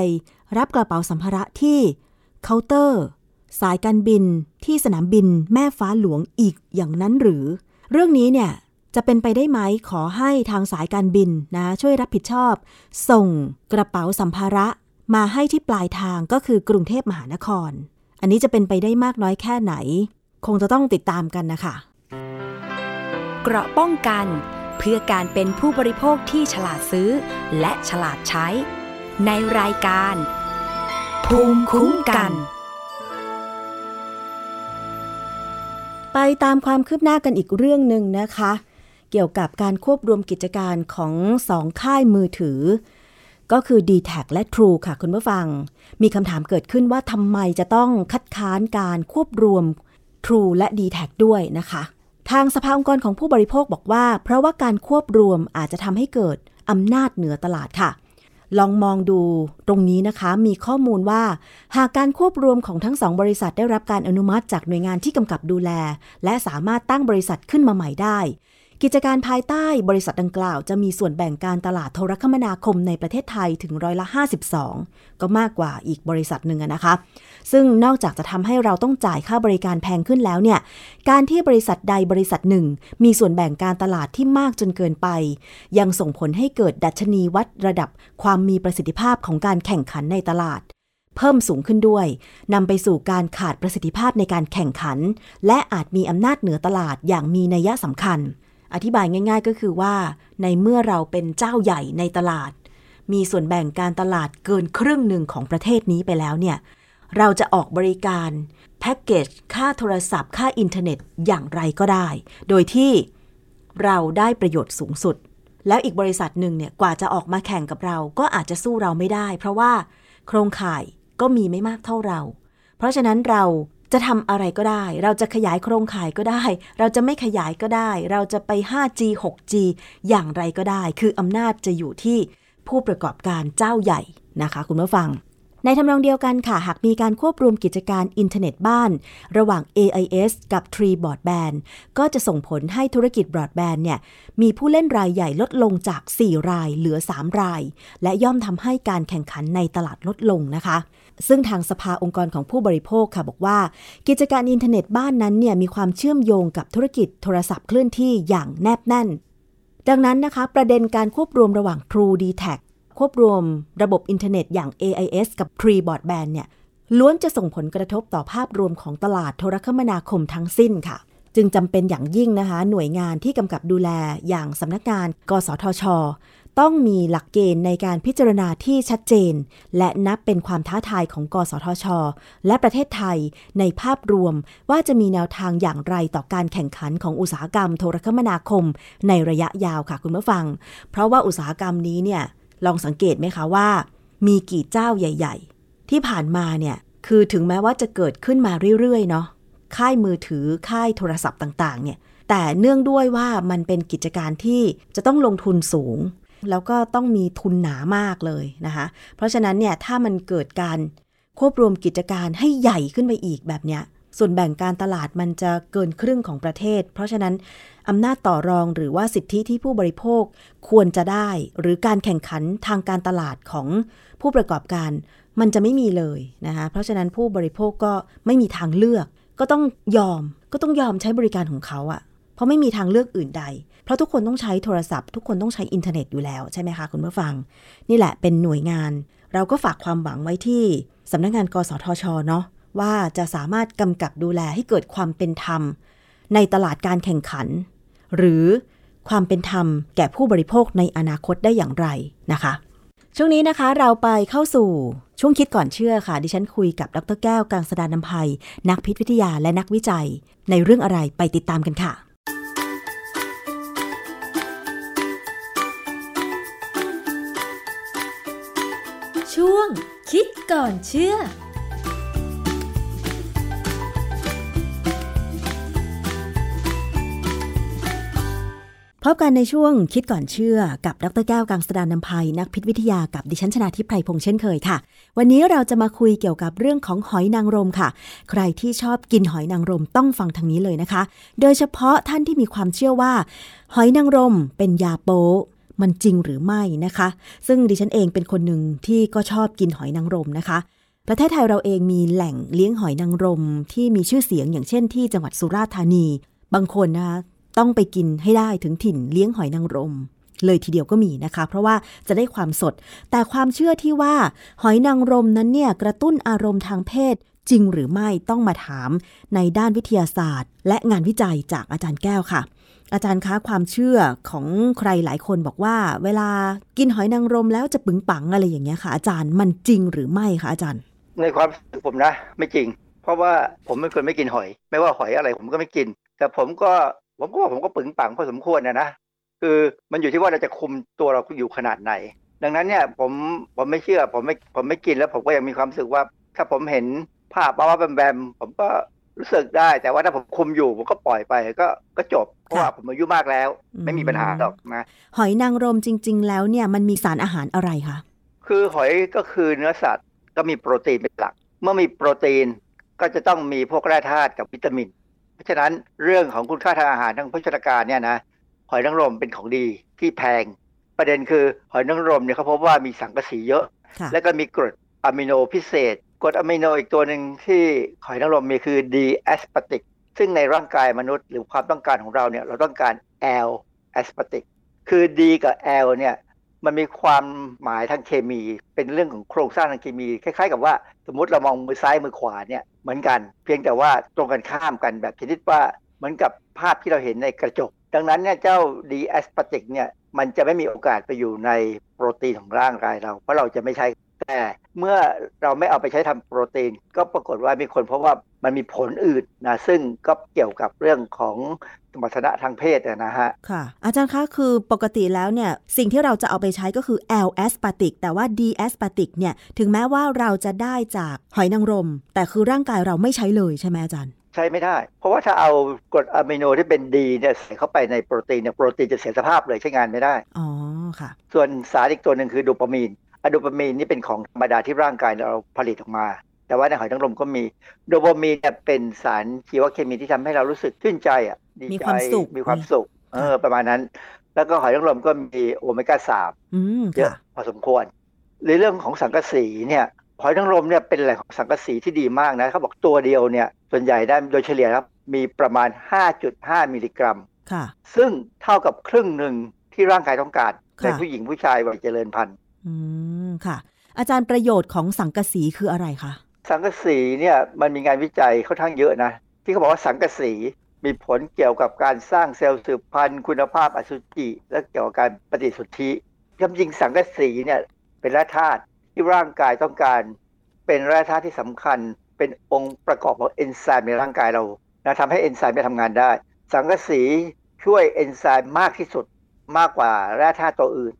รับกระเป๋าสัมภาระที่เคาน์เตอร์ สายการบินที่สนามบินแม่ฟ้าหลวงอีกอย่างนั้นหรือ เรื่องนี้เนี่ยจะเป็นไปได้ไหมขอให้ทางสายการบินนะช่วยรับผิดชอบ ส่งกระเป๋าสัมภาระมาให้ที่ปลายทางก็คือกรุงเทพมหานคร อันนี้จะเป็นไปได้มากน้อยแค่ไหน คงจะต้องติดตามกันนะคะเกราะป้องกันเพื่อการเป็นผู้บริโภคที่ฉลาดซื้อ และฉลาดใช้ ในรายการ ภูมิคุ้มกัน ไปตามความคืบหน้ากันอีกเรื่องหนึ่งนะคะ เกี่ยวกับการควบรวมกิจการของสองค่ายมือถือ ก็คือ d t แทและ True ค่ะคุณผู้ฟัง มีคำถามเกิดขึ้นว่าทำไมจะต้องคัดค้านการควบรวม True และ d t แทด้วยนะคะทางสภาองค์กรของผู้บริโภคบอกว่า เพราะว่าการควบรวมอาจจะทำให้เกิดอำนาจเหนือตลาดค่ะ ลองมองดูตรงนี้นะคะ มีข้อมูลว่า หากการควบรวมของทั้งสองบริษัทได้รับการอนุมัติจากหน่วยงานที่กำกับดูแล และสามารถตั้งบริษัทขึ้นมาใหม่ได้ กิจการภายใต้บริษัทดังกล่าว จะมีส่วนแบ่งการตลาดโทรคมนาคมในประเทศไทยถึงร้อยละ 52 ก็มากกว่าอีกบริษัทหนึ่งนะคะ ซึ่งนอกจากจะทำให้เราต้องจ่ายค่าบริการแพงขึ้นแล้วเนี่ย การที่บริษัทใดบริษัทหนึ่ง มีส่วนแบ่งการตลาดที่มากจนเกินไป ยังส่งผลให้เกิดดัชนีวัดระดับความมีประสิทธิภาพของการแข่งขันในตลาดเพิ่มสูงขึ้นด้วย นำไปสู่การขาดประสิทธิภาพในการแข่งขัน และอาจมีอำนาจเหนือตลาดอย่างมีนัยสำคัญ อธิบายง่าย ๆ ก็คือว่า ในเมื่อเราเป็นเจ้าใหญ่ในตลาด มีส่วนแบ่งการตลาดเกินครึ่งหนึ่งของประเทศนี้ไปแล้วเนี่ย เราจะออกบริการแพ็กเกจค่าโทรศัพท์ ค่าอินเทอร์เน็ตอย่างไรก็ได้ โดยที่เราได้ประโยชน์สูงสุด แล้วอีกบริษัทหนึ่งเนี่ยกว่าจะออกมาแข่งกับเราก็อาจจะสู้เราไม่ได้ เพราะว่าโครงข่ายก็มีไม่มากเท่าเรา เพราะฉะนั้นเรา จะทำอะไรก็ได้ เราจะขยายโครงข่ายก็ได้ เราจะไม่ขยายก็ได้ เราจะไป 5G 6G อย่างไรก็ได้ คืออำนาจจะอยู่ที่ผู้ประกอบการเจ้าใหญ่นะคะ คุณผู้ฟัง ในทำนองเดียวกันค่ะ หากมีการควบรวมกิจการอินเทอร์เน็ตบ้าน ระหว่าง AIS กับ Triple T Broadband ก็จะส่งผลให้ธุรกิจบรอดแบนด์เนี่ย มีผู้เล่นรายใหญ่ลดลงจาก 4 รายเหลือ 3 ราย และย่อมทำให้การแข่งขันในตลาดลดลงนะคะ ซึ่งทางสภาองค์กรของผู้บริโภคค่ะบอกว่า กิจการอินเทอร์เน็ตบ้านนั้นเนี่ยมีความเชื่อมโยงกับธุรกิจโทรศัพท์เคลื่อนที่อย่างแนบแน่น ดังนั้นนะคะ ประเด็นการควบรวมระหว่าง True d t a c ควบรวมระบบอินเทอร์เน็ตอย่าง AIS กับ Triple T Broadband เนี่ยล้วนจะส่งผลกระทบต่อภาพรวมของตลาดโทรคมนาคมทั้งสิ้นค่ะ จึงจำเป็นอย่างยิ่งนะคะ หน่วยงานที่กำกับดูแลอย่างสำนักงาน กสทช ต้องมีหลักเกณฑ์ในการพิจารณาที่ชัดเจน และนับเป็นความท้าทายของกสทช และประเทศไทยในภาพรวมว่าจะมีแนวทางอย่างไรต่อการแข่งขันของอุตสาหกรรมโทรคมนาคม ในระยะยาวค่ะคุณผู้ฟัง เพราะว่าอุตสาหกรรมนี้เนี่ยลองสังเกตไหมคะว่า มีกี่เจ้าใหญ่ ๆ ที่ผ่านมาเนี่ยคือถึงแม้ว่าจะเกิดขึ้นมาเรื่อยๆเนาะค่ายมือถือค่ายโทรศัพท์ต่างๆเนี่ยแต่เนื่องด้วยว่ามันเป็นกิจการที่จะต้องลงทุนสูง แล้วก็ต้องมีทุนหนามากเลยนะคะ เพราะฉะนั้นเนี่ยถ้ามันเกิดการควบรวมกิจการให้ใหญ่ขึ้นไปอีกแบบเนี้ยส่วนแบ่งการตลาดมันจะเกินครึ่งของประเทศ เพราะฉะนั้นอำนาจต่อรองหรือว่าสิทธิที่ผู้บริโภคควรจะได้ หรือการแข่งขันทางการตลาดของผู้ประกอบการ มันจะไม่มีเลยนะคะเพราะฉะนั้นผู้บริโภคก็ไม่มีทางเลือก ก็ต้องยอมก็ต้องยอมใช้บริการของเขาอะเพราะไม่มีทางเลือกอื่นใด เพราะทุกคนต้องใช้โทรศัพท์ ทุกคนต้องใช้อินเทอร์เน็ตอยู่แล้วใช่ไหมคะคุณผู้ฟัง นี่แหละเป็นหน่วยงาน เราก็ฝากความหวังไว้ที่สำนักงานกสทชเนาะว่าจะสามารถกำกับดูแลให้เกิดความเป็นธรรม ในตลาดการแข่งขัน หรือความเป็นธรรมแก่ผู้บริโภคในอนาคตได้อย่างไรนะคะ ช่วงนี้นะคะเราไปเข้าสู่ช่วงคิดก่อนเชื่อค่ะ ดิฉันคุยกับดรแก้วกังสดานนภัย นักพิษวิทยาและนักวิจัย ในเรื่องอะไรไปติดตามกันค่ะ วง คิดก่อนเชื่อพบกันในช่วงคิดก่อนเชื่อกับดรแก้วกังสดานนภัยนักพิษวิทยากับดิฉันชนาทิพไพรพงษ์เช่นเคยค่ะ วันนี้เราจะมาคุยเกี่ยวกับเรื่องของหอยนางรมค่ะ ใครที่ชอบกินหอยนางรมต้องฟังทางนี้เลยนะคะ โดยเฉพาะท่านที่มีความเชื่อว่า หอยนางรมเป็นยาโป๊ มันจริงหรือไม่นะคะ ซึ่งดิฉันเองเป็นคนหนึ่งที่ก็ชอบกินหอยนางรมนะคะ ประเทศไทยเราเองมีแหล่งเลี้ยงหอยนางรมที่มีชื่อเสียงอย่างเช่นที่จังหวัดสุราษฎร์ธานี บางคนนะคะต้องไปกินให้ได้ถึงถิ่นเลี้ยงหอยนางรม เลยทีเดียวก็มีนะคะ เพราะว่าจะได้ความสด แต่ความเชื่อที่ว่า หอยนางรมนั้นเนี่ยกระตุ้นอารมณ์ทางเพศจริงหรือไม่ต้องมาถามในด้านวิทยาศาสตร์ และงานวิจัยจากอาจารย์แก้วค่ะ อาจารย์คะความเชื่อของใครหลายคนบอกว่า เวลากินหอยนางรมแล้วจะปึงปังอะไรอย่างเงี้ยค่ะอาจารย์มันจริงหรือไม่คะอาจารย์ ในความสึกผมนะ ไม่จริง เพราะว่าผมเป็นคนไม่กินหอย ไม่ว่าหอยอะไรผมก็ไม่กิน แต่ผมก็ผมก็ผมก็ปึงปังพอสมควรนะนะคือมันอยู่ที่ว่าเราจะคุมตัวเราอยู่ขนาดไหน ดังนั้นเนี่ยผมผมไม่เชื่อผมไม่ผมไม่กินแล้วผมก็ยังมีความรู้สึกว่า ถ้าผมเห็นภาพบ้าแบมแบมผมก็ รู้สึกได้ แต่ว่าถ้าผมคุมอยู่ผมก็ปล่อยไปก็ก็จบ เพราะว่าผมอายุมากแล้ว ไม่มีปัญหาหรอกนะหอยนางรมจริง ๆ แล้วเนี่ยมันมีสารอาหารอะไรคะคือหอยก็คือเนื้อสัตว์ก็มีโปรตีนเป็นหลัก เมื่อมีโปรตีนก็จะต้องมีพวกแร่ธาตุกับวิตามิน เพราะฉะนั้นเรื่องของคุณค่าทางอาหารทางโภชนาการเนี่ยนะหอยนางรมเป็นของดีที่แพง ประเด็นคือหอยนางรมเนี่ยเขาพบว่ามีสังกะสีเยอะค่ะและก็มีกรดอะมิโนพิเศษ กรดอะมิโนอีกตัวหนึ่งที่หอยนางรมมีคือ D แอสปาติกซึ่งในร่างกายมนุษย์หรือความต้องการของเราเนี่ยเราต้องการ L แอสปาติกคือ D กับ L เนี่ยมันมีความหมายทางเคมี เป็นเรื่องของโครงสร้างทางเคมี คล้ายๆ กับว่าสมมติเรามองมือซ้ายมือขวาเนี่ยเหมือนกัน เพียงแต่ว่าตรงกันข้ามกันแบบชนิดว่าเหมือนกับภาพที่เราเห็นในกระจก ดังนั้นเนี่ยเจ้า D แอสปาติกเนี่ยมันจะไม่มีโอกาสไปอยู่ในโปรตีนของร่างกายเรา เพราะเราจะไม่ใช้ แต่เมื่อเราไม่เอาไปใช้ทำโปรตีน ก็ปรากฏว่ามีคนเพราะว่ามันมีผลอื่นนะซึ่งก็เกี่ยวกับเรื่องของสมรรถนะทางเพศอะนะฮะ ค่ะ อาจารย์คะคือปกติแล้วเนี่ย สิ่งที่เราจะเอาไปใช้ก็คือ L แอสปาติกแต่ว่า D แอสปาติกเนี่ย ถึงแม้ว่าเราจะได้จากหอยนางรม แต่คือร่างกายเราไม่ใช้เลยใช่ไหมอาจารย์ใช้ไม่ได้ เพราะว่าถ้าเอากรดอะมิโนที่เป็นดีเนี่ยใส่เข้าไปในโปรตีนเนี่ยโปรตีนจะเสียสภาพเลยใช้งานไม่ได้ อ๋อ ค่ะ ส่วนสารอีกตัวหนึ่งคือโดปามีน อะโดปามีนนี่เป็นของธรรมดาที่ร่างกายเราผลิตออกมา แต่ว่าในหอยนางรมก็มีโดปามีนเนี่ยเป็นสารชีวเคมีที่ทำให้เรารู้สึกชื่นใจอะดีมีใจความสุขมีความสุขเออประมาณนั้น แล้วก็หอยนางรมก็มีโอเมก้าสามอืมเยอะค่ะพอสมควรหรือเรื่องของสังกะสีเนี่ยหอยนางรมเนี่ยเป็นแหล่งของสังกะสีที่ดีมากนะเขาบอกตัวเดียวเนี่ยส่วนใหญ่ได้โดยเฉลี่ยครับมีประมาณ 5.5 มิลลิกรัมค่ะ ซึ่งเท่ากับครึ่งหนึ่งที่ร่างกายต้องการค่ะในผู้หญิงผู้ชายวัยเจริญพันธุ์ อืมค่ะ อาจารย์ประโยชน์ของสังกะสีคืออะไรคะสังกะสีเนี่ยมันมีงานวิจัยค่อนข้างเยอะนะ ที่เขาบอกว่าสังกะสีมีผลเกี่ยวกับการสร้างเซลล์สืบพันธุ์คุณภาพอสุจิและเกี่ยวกับการปฏิสุทธิจริงสังกะสีเนี่ยเป็นแร่ธาตุที่ร่างกายต้องการ เป็นแร่ธาตุที่สำคัญ เป็นองค์ประกอบของเอนไซม์ในร่างกายเรานะทำให้เอนไซม์ได้ทำงานได้ สังกะสีช่วยเอนไซม์มากที่สุดมากกว่าแร่ธาตุตัวอื่น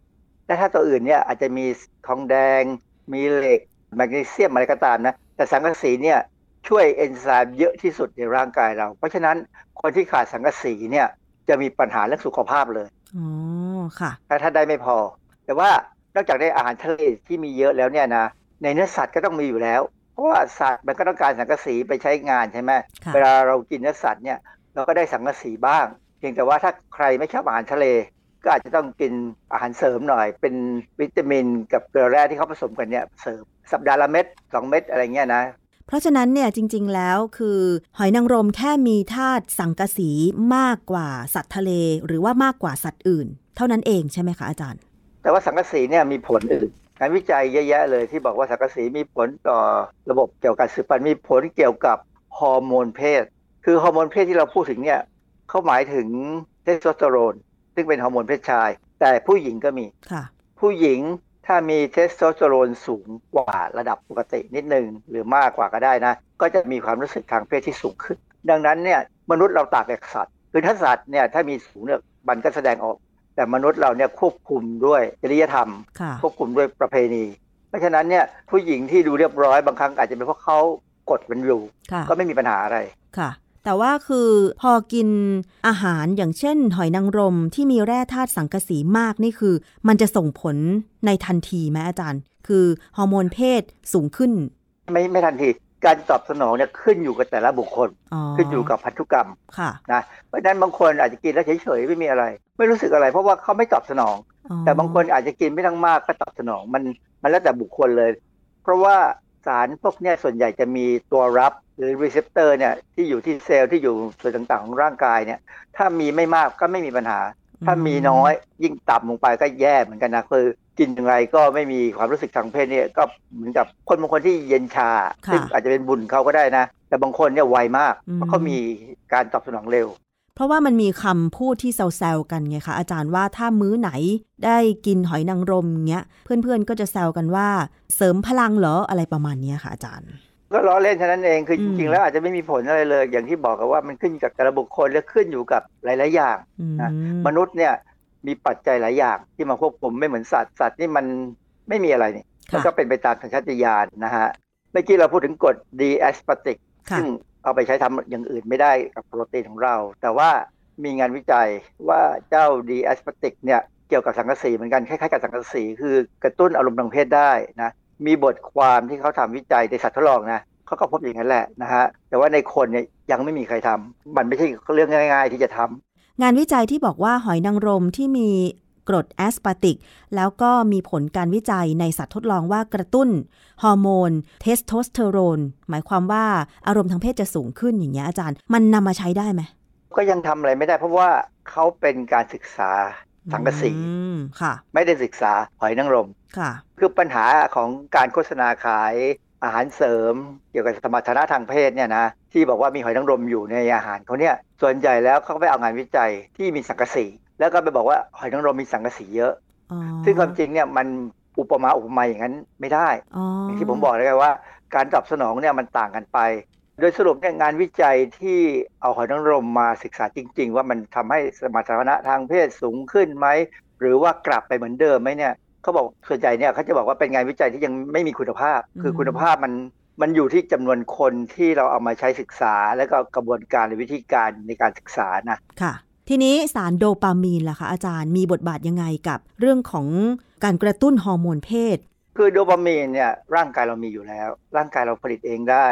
แร่ธาตุตัวอื่นเนี่ยอาจจะมีทองแดง มีเหล็กแมกนีเซียมอะไรก็ตามนะ แต่สังกะสีเนี่ยช่วยเอนไซม์เยอะที่สุดในร่างกายเรา เพราะฉะนั้นคนที่ขาดสังกะสีเนี่ยจะมีปัญหาเรื่องสุขภาพเลยอ๋อค่ะถ้าถ้าได้ไม่พอ แต่ว่านอกจากได้อาหารทะเลที่มีเยอะแล้วเนี่ยนะในเนื้อสัตว์ก็ต้องมีอยู่แล้ว เพราะว่าสัตว์มันก็ต้องการสังกะสีไปใช้งานใช่ไหมค่ะเวลาเรากินเนื้อสัตว์เนี่ยเราก็ได้สังกะสีบ้าง เพียงแต่ว่าถ้าใครไม่ชอบอาหารทะเล ก็อาจจะต้องกินอาหารเสริมหน่อย เป็นวิตามินกับเกลือแร่ที่เขาผสมกันเนี่ยเสริมสัปดาห์ละเม็ดสองเม็ดอะไรเงี้ยนะเพราะฉะนั้นเนี่ยจริง ๆ แล้วคือหอยนางรมแค่มีธาตุสังกะสีมากกว่าสัตว์ทะเล หรือว่ามากกว่าสัตว์อื่น เท่านั้นเองใช่ไหมคะอาจารย์ แต่ว่าสังกะสีเนี่ยมีผลอื่นงานวิจัยเยอะแยะเลยที่บอกว่าสังกะสีมีผลต่อระบบเกี่ยวกับสืบพันธุ์มีผลเกี่ยวกับฮอร์โมนเพศ คือฮอร์โมนเพศที่เราพูดถึงเนี่ยเขาหมายถึงเทสโทสเตอโรน ซึ่งเป็นฮอร์โมนเพศชาย แต่ผู้หญิงก็มีค่ะผู้หญิงถ้ามีเทสโทสเตอโรนสูงกว่าระดับปกตินิดนึงหรือมากกว่าก็ได้นะ ก็จะมีความรู้สึกทางเพศที่สูงขึ้น ดังนั้นเนี่ยมนุษย์เราต่างจากสัตว์คือถ้าสัตว์เนี่ยถ้ามีสูงเนี่ยมันก็แสดงออก แต่มนุษย์เราเนี่ยควบคุมด้วยจริยธรรมค่ะควบคุมด้วยประเพณี เพราะฉะนั้นเนี่ยผู้หญิงที่ดูเรียบร้อยบางครั้งอาจจะเป็นเพราะเขากดมันอยู่ค่ะก็ไม่มีปัญหาอะไรค่ะ แต่ว่าคือพอกินอาหารอย่างเช่น หอยนางรมที่มีแร่ธาตุสังกะสีมากนี่คือ มันจะส่งผลในทันทีไหมอาจารย์ คือฮอร์โมนเพศสูงขึ้น ไม่ไม่ทันทีการตอบสนองเนี่ยขึ้นอยู่กับแต่ละบุคคลอ๋อขึ้นอยู่กับพันธุกรรมค่ะนะเพราะฉะนั้นบางคนอาจจะกินแล้วเฉยๆไม่มีอะไร ไม่รู้สึกอะไร เพราะว่าเขาไม่ตอบสนองอ๋อแต่บางคนอาจจะกินไม่ต้องมากก็ตอบสนองมันมันแล้วแต่บุคคลเลย เพราะว่าสารพวกเนี้ยส่วนใหญ่จะมีตัวรับ หรือ receptor เนี่ยที่อยู่ที่เซลล์ที่อยู่ส่วนต่างๆของร่างกายเนี่ย ถ้ามีไม่มากก็ไม่มีปัญหา ถ้ามีน้อยยิ่งต่ำลงไปก็แย่เหมือนกันนะคือกินอย่างไรก็ไม่มีความรู้สึกทางเพศเนี่ยก็เหมือนกับคนบางคนที่เย็นชาค่ะซึ่งอาจจะเป็นบุญเขาก็ได้นะ แต่บางคนเนี่ยไวมากอืมเพราะเขามีการตอบสนองเร็ว เพราะว่ามันมีคำพูดที่แซวๆกันไงคะอาจารย์ว่าถ้ามื้อไหนได้กินหอยนางรมเงี้ยเพื่อนๆก็จะแซวกันว่า เสริมพลังเหรออะไรประมาณเนี้ยค่ะอาจารย์ ก็ล้อเล่นเท่านั้นเองคืออืจมริงๆแล้วอาจจะไม่มีผลอะไรเลย อย่างที่บอกกันว่ามันขึ้นอยู่กับแต่ละบุคคลและขึ้นอยู่กับหลาย ๆ อย่างอืมนะมนุษย์เนี่ยมีปัจจัยหลายอย่างที่มาควบคุมไม่เหมือนสัตว์สัตว์นี่มันไม่มีอะไรนี่มันค่ะก็เป็นไปตามสัญชาตญาณนะฮะเมื่อกี้เราพูดถึงกรด d a s p a t i c ค่ะซึ่งเอาไปใช้ทำอย่างอื่นไม่ได้กับโปรตีนของเรา แต่ว่ามีงานวิจัยว่าเจ้า d a s p a t i c เนี่ยเกี่ยวกับสังกะสีเหมือนกันคล้ายๆกับสังกะสีคือกระตุ้นอารมณ์ทางเพศได้นะ มีบทความที่เขาทำวิจัยในสัตว์ทดลองนะเขาก็พบอย่างนั้นแหละนะฮะแต่ว่าในคนเนี่ยยังไม่มีใครทำมันไม่ใช่เรื่องง่าย ๆ ที่จะทำงานวิจัยที่บอกว่าหอยนางรมที่มีกรด aspartic แล้วก็มีผลการวิจัยในสัตว์ทดลองว่ากระตุ้น ฮอร์โมน เทสโทสเตอโรน หมายความว่าอารมณ์ทางเพศจะสูงขึ้นอย่างเงี้ยอาจารย์ มันนำมาใช้ได้ไหมก็ยังทำอะไรไม่ได้เพราะว่าเขาเป็นการศึกษา สังกะสีอืมค่ะ ไม่ได้ศึกษาหอยนางรมค่ะ คือปัญหาของการโฆษณาขายอาหารเสริม เกี่ยวกับสมรรถนะทางเพศเนี่ยนะที่บอกว่ามีหอยนางรมอยู่ในอาหารเขาเนี่ยส่วนใหญ่แล้วเขาก็ไปเอางานวิจัยที่มีสังกะสีแล้วก็ไปบอกว่าหอยนางรมมีสังกะสีเยอะอ๋อซึ่งความจริงเนี่ยมันอุปมาอุปไมยอย่างนั้นไม่ได้อ๋อออย่างที่ผมบอกเลยไงว่า การตอบสนองเนี่ยมันต่างกันไป โดยสรุปเนี่ยงานวิจัยที่เอาหอยนางรมมาศึกษาจริง ๆ ว่ามันทำให้สมรรถนะทางเพศสูงขึ้นไหมหรือว่ากลับไปเหมือนเดิมไหมเนี่ยเขาบอกส่วนใหญ่เนี่ยเขาจะบอกว่าเป็นงานวิจัยที่ยังไม่มีคุณภาพ คือคุณภาพมันมันอยู่ที่จำนวนคนที่เราเอามาใช้ศึกษา แล้วก็กระบวนการหรือวิธีการในการศึกษานะค่ะ ทีนี้สารโดปามีนล่ะคะอาจารย์มีบทบาทยังไงกับเรื่องของการกระตุ้นฮอร์โมนเพศคือโดปามีนเนี่ยร่างกายเรามีอยู่แล้ว ร่างกายเราผลิตเองได้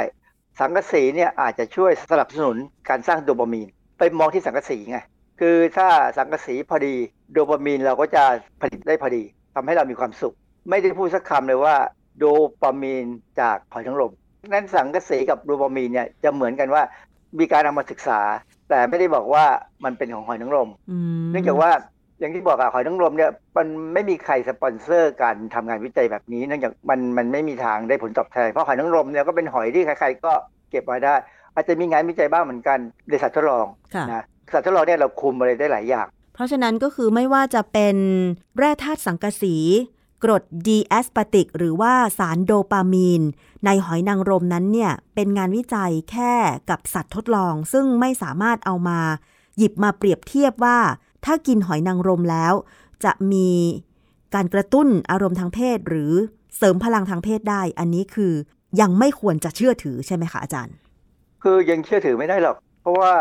สังกะสีเนี่ยอาจจะช่วยสนับสนุนการสร้างโดปามีน ไปมองที่สังกะสีไงคือถ้าสังกะสีพอดีโดปามีนเราก็จะผลิตได้พอดีทำให้เรามีความสุข ไม่ได้พูดสักคำเลยว่าโดปามีนจากหอยนางรมนั้นสังกะสีกับโดปามีนเนี่ยจะเหมือนกันว่ามีการเอามาศึกษา แต่ไม่ได้บอกว่ามันเป็นของหอยนางรมอืมเนื่องจากว่า อย่างที่บอกอะหอยนางรมเนี่ยมันไม่มีใครสปอนเซอร์การทำงานวิจัยแบบนี้เนื่องจากมันมันไม่มีทางได้ผลตอบแทนเพราะหอยนางรมเนี่ยก็เป็นหอยที่ใครๆก็เก็บไว้ได้ อาจจะมีงานวิจัยบ้างเหมือนกันในสัตว์ทดลองค่ะนะสัตว์ทดลองเนี่ยเราคุมอะไรได้หลายอย่าง เพราะฉะนั้นก็คือไม่ว่าจะเป็นแร่ธาตุสังกะสี กรดดีแอสปาติก หรือว่าสารโดปามีน ในหอยนางรมนั้นเนี่ยเป็นงานวิจัยแค่กับสัตว์ทดลอง ซึ่งไม่สามารถเอามา หยิบมาเปรียบเทียบว่า ถ้ากินหอยนางรมแล้ว จะมีการกระตุ้นอารมณ์ทางเพศ หรือเสริมพลังทางเพศได้ อันนี้คือยังไม่ควรจะเชื่อถือใช่ไหมคะอาจารย์ คือยังเชื่อถือไม่ได้หรอก เพราะว่า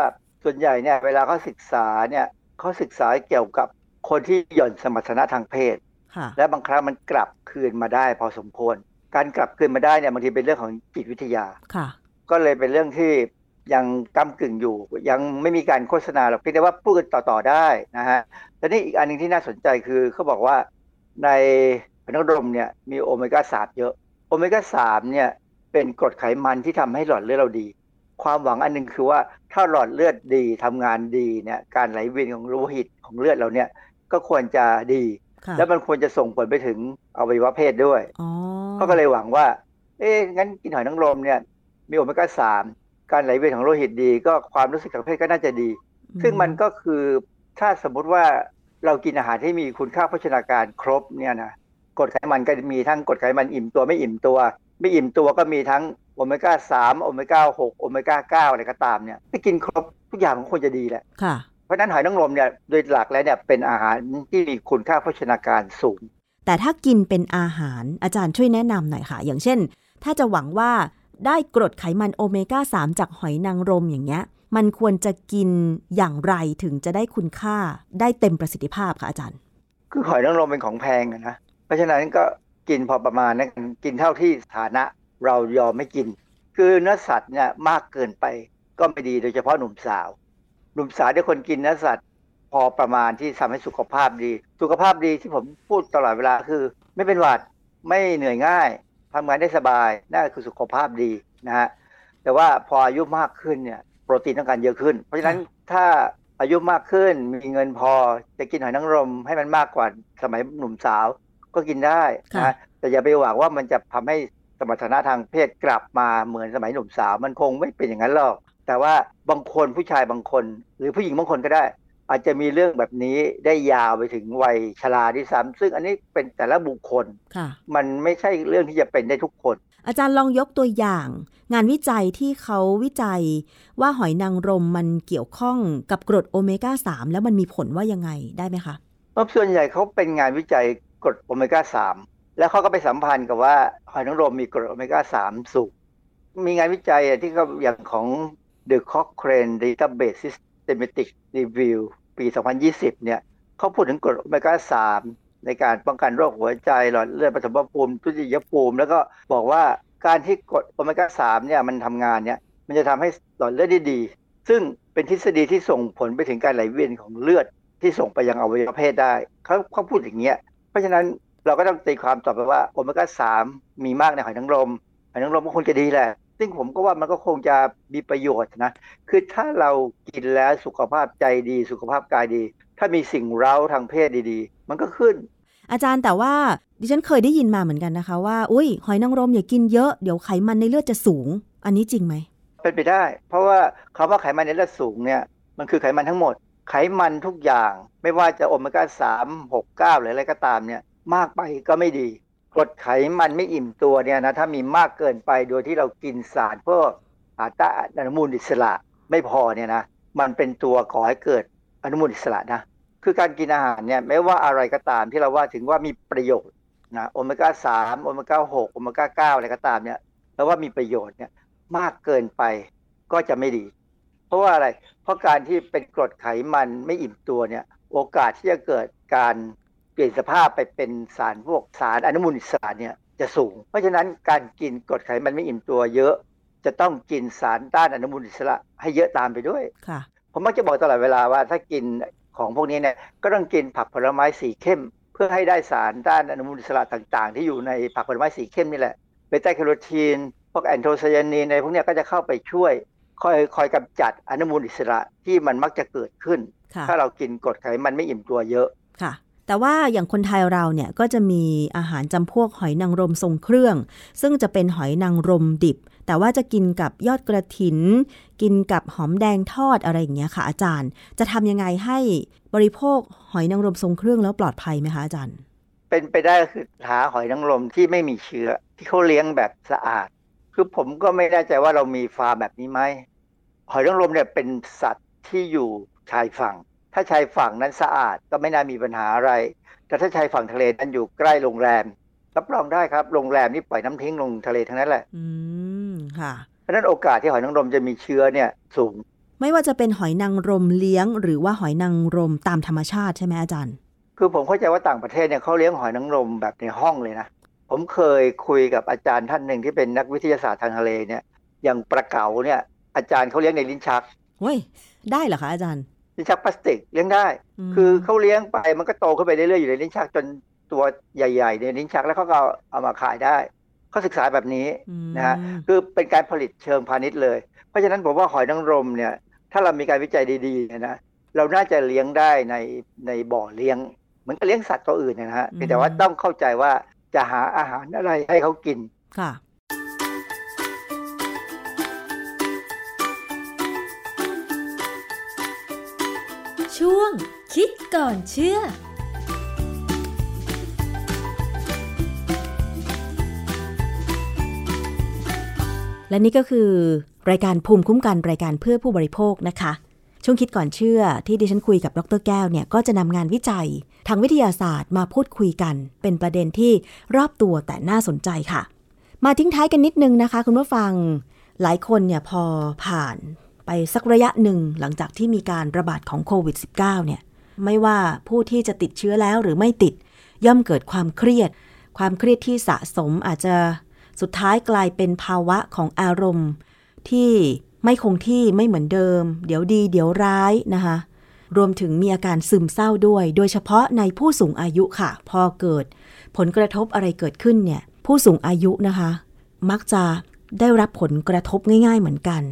ส่วนใหญ่เนี่ยเวลาเขาศึกษาเนี่ยเขาศึกษาเกี่ยวกับคนที่หย่อนสมรรถนะทางเพศค่ะและบางครั้งมันกลับคืนมาได้ พอสมควร การกลับคืนมาได้เนี่ยบางทีเป็นเรื่องของจิตวิทยาค่ะ ก็เลยเป็นเรื่องที่ ยังก้ากึ่งอยู่ ยังไม่มีการโฆษณาหรอกเพียงแต่ว่าพูดกันต่อๆได้นะฮะแต่นี่อีกอันหนึงที่น่าสนใจคือเขาบอกว่าในน้ำนมเนี่ยมีโอเมก้าสามเยอะ โอเมก้าสามเนี่ยเป็นกรดไขมันที่ทำให้หลอดเลือดเราดี ความหวังอันหนึงคือว่าถ้าหลอดเลือดดีทำงานดีเนี่ยการไหลเวียนของโลหิตของเลือดเราเนี่ยก็ควรจะดีค่ะแล้วมันควรจะส่งผลไปถึงอวัยวะเพศด้วยอ๋อเขาก็เลยหวังว่า เอ๊ะงั้นกินหอยนางรมเนี่ยมีโอเมก้าสาม การไหลเวียนของโลหิตดี ก็ความรู้สึกทางเพศก็น่าจะดี ซึ่งมันก็คือถ้าสมมุติว่าเรากินอาหารที่มีคุณค่าโภชนาการครบเนี่ยนะกรดไขมันก็มีทั้งกรดไขมันอิ่มตัวไม่อิ่มตัว ไม่อิ่มตัวก็มีทั้งโอเมก้าสามโอเมก้าหกโอเมก้าเก้าอะไรก็ตามเนี่ยถ้ากินครบทุกอย่างมันควรจะดีแหละค่ะเพราะฉะนั้นหอยนางรมเนี่ยโดยหลักแล้วเนี่ยเป็นอาหารที่มีคุณค่าโภชนาการสูง แต่ถ้ากินเป็นอาหารอาจารย์ช่วยแนะนำหน่อยค่ะ อย่างเช่น ถ้าจะหวังว่า ได้กรดไขมันโอเมก้า 3 จากหอยนางรมอย่างเงี้ย มันควรจะกินอย่างไรถึงจะได้คุณค่าได้เต็มประสิทธิภาพค่ะอาจารย์ คือหอยนางรมเป็นของแพงนะ เพราะฉะนั้นก็กินพอประมาณนะกินเท่าที่ฐานะเรายอมไม่กิน คือเนื้อสัตว์เนี่ยมากเกินไปก็ไม่ดีโดยเฉพาะหนุ่มสาว หนุ่มสาวที่คนกินเนื้อสัตว์ พอประมาณที่ทำให้สุขภาพดี สุขภาพดีที่ผมพูดตลอดเวลาคือ ไม่เป็นหวัดไม่เหนื่อยง่าย ทำงานได้สบายนั่นคือสุขภาพดีนะฮะแต่ว่าพออายุมากขึ้นเนี่ยโปรตีนต้องการเยอะขึ้น เพราะฉะนั้นถ้าอายุมากขึ้นมีเงินพอจะกินหอยนางรมให้มันมากกว่าสมัยหนุ่มสาวก็กินได้นะค่ะแต่อย่าไปหวังว่ามันจะทำให้สมรรถนะทางเพศกลับมาเหมือนสมัยหนุ่มสาว มันคงไม่เป็นอย่างนั้นหรอก แต่ว่าบางคนผู้ชายบางคน หรือผู้หญิงบางคนก็ได้ อาจจะมีเรื่องแบบนี้ได้ยาวไปถึงวัยชราที่ซ้ำซึ่งอันนี้เป็นแต่ละบุคคลค่ะมันไม่ใช่เรื่องที่จะเป็นได้ทุกคน อาจารย์ลองยกตัวอย่าง งานวิจัยที่เขาวิจัยว่าหอยนางรมมันเกี่ยวข้องกับกรดโอเมก้า 3 แล้วมันมีผลว่ายังไงได้ไหมคะเพราะส่วนใหญ่เขาเป็นงานวิจัยกรดโอเมก้าสามแล้วเขาก็ไปสัมพันธ์กับว่าหอยนางรมมีกรดโอเมก้าสามสูงมีงานวิจัยที่เขาอย่างของ The Cochrane Database Systematic Review ปี 2020 เนี่ยเขาพูดถึงกรดโอเมก้าสามในการป้องกันโรคหัวใจหลอดเลือดปฐมภูมิทุติยภูมิ แล้วก็บอกว่าการที่กรดโอเมก้าสามเนี่ยมันทำงานเนี่ยมันจะทำให้หลอดเลือดด้ดีซึ่งเป็นทฤษฎีที่ส่งผลไปถึงการไหลเวียนของเลือดที่ส่งไปยังอวัยวะเพศได้เขาเขาพูดอย่างเงี้ยเพราะฉะนั้นเราก็ต้องตีความต่อไปว่าโอเมก้าสามมีมากในหอยนางรมหอยนางรมก็คงจะดีแหละ ซึ่งผมก็ว่ามันก็คงจะมีประโยชน์นะ คือถ้าเรากินแล้วสุขภาพใจดี สุขภาพกายดี ถ้ามีสิ่งเร้าทางเพศดีๆ มันก็ขึ้น อาจารย์แต่ว่าดิฉันเคยได้ยินมาเหมือนกันนะคะ ว่าอุ้ยหอยนางรมอย่ากินเยอะเดี๋ยวไขมันในเลือดจะสูง อันนี้จริงไหมเป็นไปได้ เพราะว่าคำว่าไขมันในเลือดสูงเนี่ยมันคือไขมันทั้งหมด ไขมันทุกอย่าง ไม่ว่าจะโอเมก้าสามหกเก้าหรืออะไรก็ตามเนี่ย มากไปก็ไม่ดี กรดไขมันไม่อิ่มตัวเนี่ยนะถ้ามีมากเกินไปโดยที่เรากินสารพวกอาตาอนุมูลอิสระไม่พอเนี่ยนะมันเป็นตัวก่อให้เกิดอนุมูลอิสระนะคือการกินอาหารเนี่ยไม่ว่าอะไรก็ตามที่เราว่าถึงว่ามีประโยชน์นะโอเมก้าสามโอเมก้าหกโอเมก้าเก้าอะไรก็ตามเนี่ยแล้วว่ามีประโยชน์เนี่ยมากเกินไปก็จะไม่ดี เพราะว่าอะไรเพราะการที่เป็นกรดไขมันไม่อิ่มตัวเนี่ยโอกาสที่จะเกิดการ ปลี่ยนสภาพไปเป็นสารพวกสารอนุมูลอิสระเนี่ยจะสูง เพราะฉะนั้นการกินกรดไขมันไม่อิ่มตัวเยอะ จะต้องกินสารต้านอนุมูลอิสระให้เยอะตามไปด้วยค่ะผมมักจะบอกตลอดเวลาว่าถ้ากินของพวกนี้เนี่ยก็ต้องกินผักผลไม้สีเข้ม เพื่อให้ได้สารต้านอนุมูลอิสระต่างๆ ที่อยู่ในผักผลไม้สีเข้มนี่แหละเบต้าแคโรทีนพวกแอนโทไซยานีนในพวกเนี้ยก็จะเข้าไปช่วยคอยคอยกำจัดอนุมูลอิสระที่มันมักจะเกิดขึ้นค่ะถ้าเรากินกรดไขมันไม่อิ่มตัวเยอะค่ะ แต่ว่าอย่างคนไทยเราเนี่ยก็จะมีอาหารจำพวกหอยนางรมทรงเครื่อง ซึ่งจะเป็นหอยนางรมดิบ แต่ว่าจะกินกับยอดกระถิน กินกับหอมแดงทอดอะไรอย่างเงี้ยค่ะ อาจารย์ จะทำยังไงให้บริโภคหอยนางรมทรงเครื่องแล้วปลอดภัยไหมคะอาจารย์ เป็นไปได้คือหาหอยนางรมที่ไม่มีเชื้อ ที่เขาเลี้ยงแบบสะอาด คือผมก็ไม่แน่ใจว่าเรามีฟาร์มแบบนี้ไหมหอยนางรมเนี่ยเป็นสัตว์ที่อยู่ชายฝั่ง ถ้าชายฝั่งนั้นสะอาดก็ไม่น่ามีปัญหาอะไร แต่ถ้าชายฝั่งทะเลนั้นอยู่ใกล้โรงแรม รับรองได้ครับ โรงแรมนี่ปล่อยน้ำทิ้งลงทะเลทั้งนั้นแหละ อืม ค่ะ เพราะฉะนั้นโอกาสที่หอยนางรมจะมีเชื้อเนี่ยสูง ไม่ว่าจะเป็นหอยนางรมเลี้ยง หรือว่าหอยนางรมตามธรรมชาติใช่ไหมอาจารย์ คือผมเข้าใจว่าต่างประเทศเนี่ยเขาเลี้ยงหอยนางรมแบบในห้องเลยนะ ผมเคยคุยกับอาจารย์ท่านหนึ่งที่เป็นนักวิทยาศาสตร์ทางทะเลเนี่ย อย่างปลาเก๋าเนี่ย อาจารย์เขาเลี้ยงในลิ้นชักเว้ย ได้เหรอคะอาจารย์ ลิ้นชักพลาสติกเลี้ยงได้มคือเขาเลี้ยงไปมันก็โตขึ้นไปเรื่อยๆอยู่ในลิ้นชักจนตัวใหญ่ๆในลิ้นชักแล้วเขาก็เอาเอามาขายได้เขาศึกษาแบบนี้มนะฮะคือเป็นการผลิตเชิงพาณิชย์เลย เพราะฉะนั้นผมว่าหอยนางรมเนี่ย ถ้าเรามีการวิจัยดีๆเนี่ยนะเราน่าจะเลี้ยงได้ในในบ่อเลี้ยงเหมือนกับเลี้ยงสัตว์ตัวอื่นนะฮะเพียงแต่ว่าต้องเข้าใจว่าจะหาอาหารอะไรให้เขากิน ช่วง คิดก่อนเชื่อและนี่ก็คือรายการภูมิคุ้มกันรายการเพื่อผู้บริโภคนะคะ ช่วงคิดก่อนเชื่อที่ดิฉันคุยกับดรแก้วเนี่ยก็จะนำงานวิจัย ทางวิทยาศาสตร์มาพูดคุยกัน เป็นประเด็นที่รอบตัวแต่น่าสนใจค่ะ มาทิ้งท้ายกันนิดนึงนะคะ คุณผู้ฟัง หลายคนเนี่ยพอผ่าน ไปสักระยะหนึ่งหลังจากที่มีการระบาดของโควิด -19 เนี่ยไม่ว่าผู้ที่จะติดเชื้อแล้วหรือไม่ติด ย่อมเกิดความเครียด ความเครียดที่สะสมอาจจะสุดท้ายกลายเป็นภาวะของอารมณ์ ที่ไม่คงที่ไม่เหมือนเดิม เดี๋ยวดีเดี๋ยวร้ายนะคะรวมถึงมีอาการซึมเศร้าด้วย โดยเฉพาะในผู้สูงอายุค่ะ พอเกิด ผลกระทบอะไรเกิดขึ้นเนี่ย ผู้สูงอายุนะคะ มักจะได้รับผลกระทบง่าย ๆ เหมือนกัน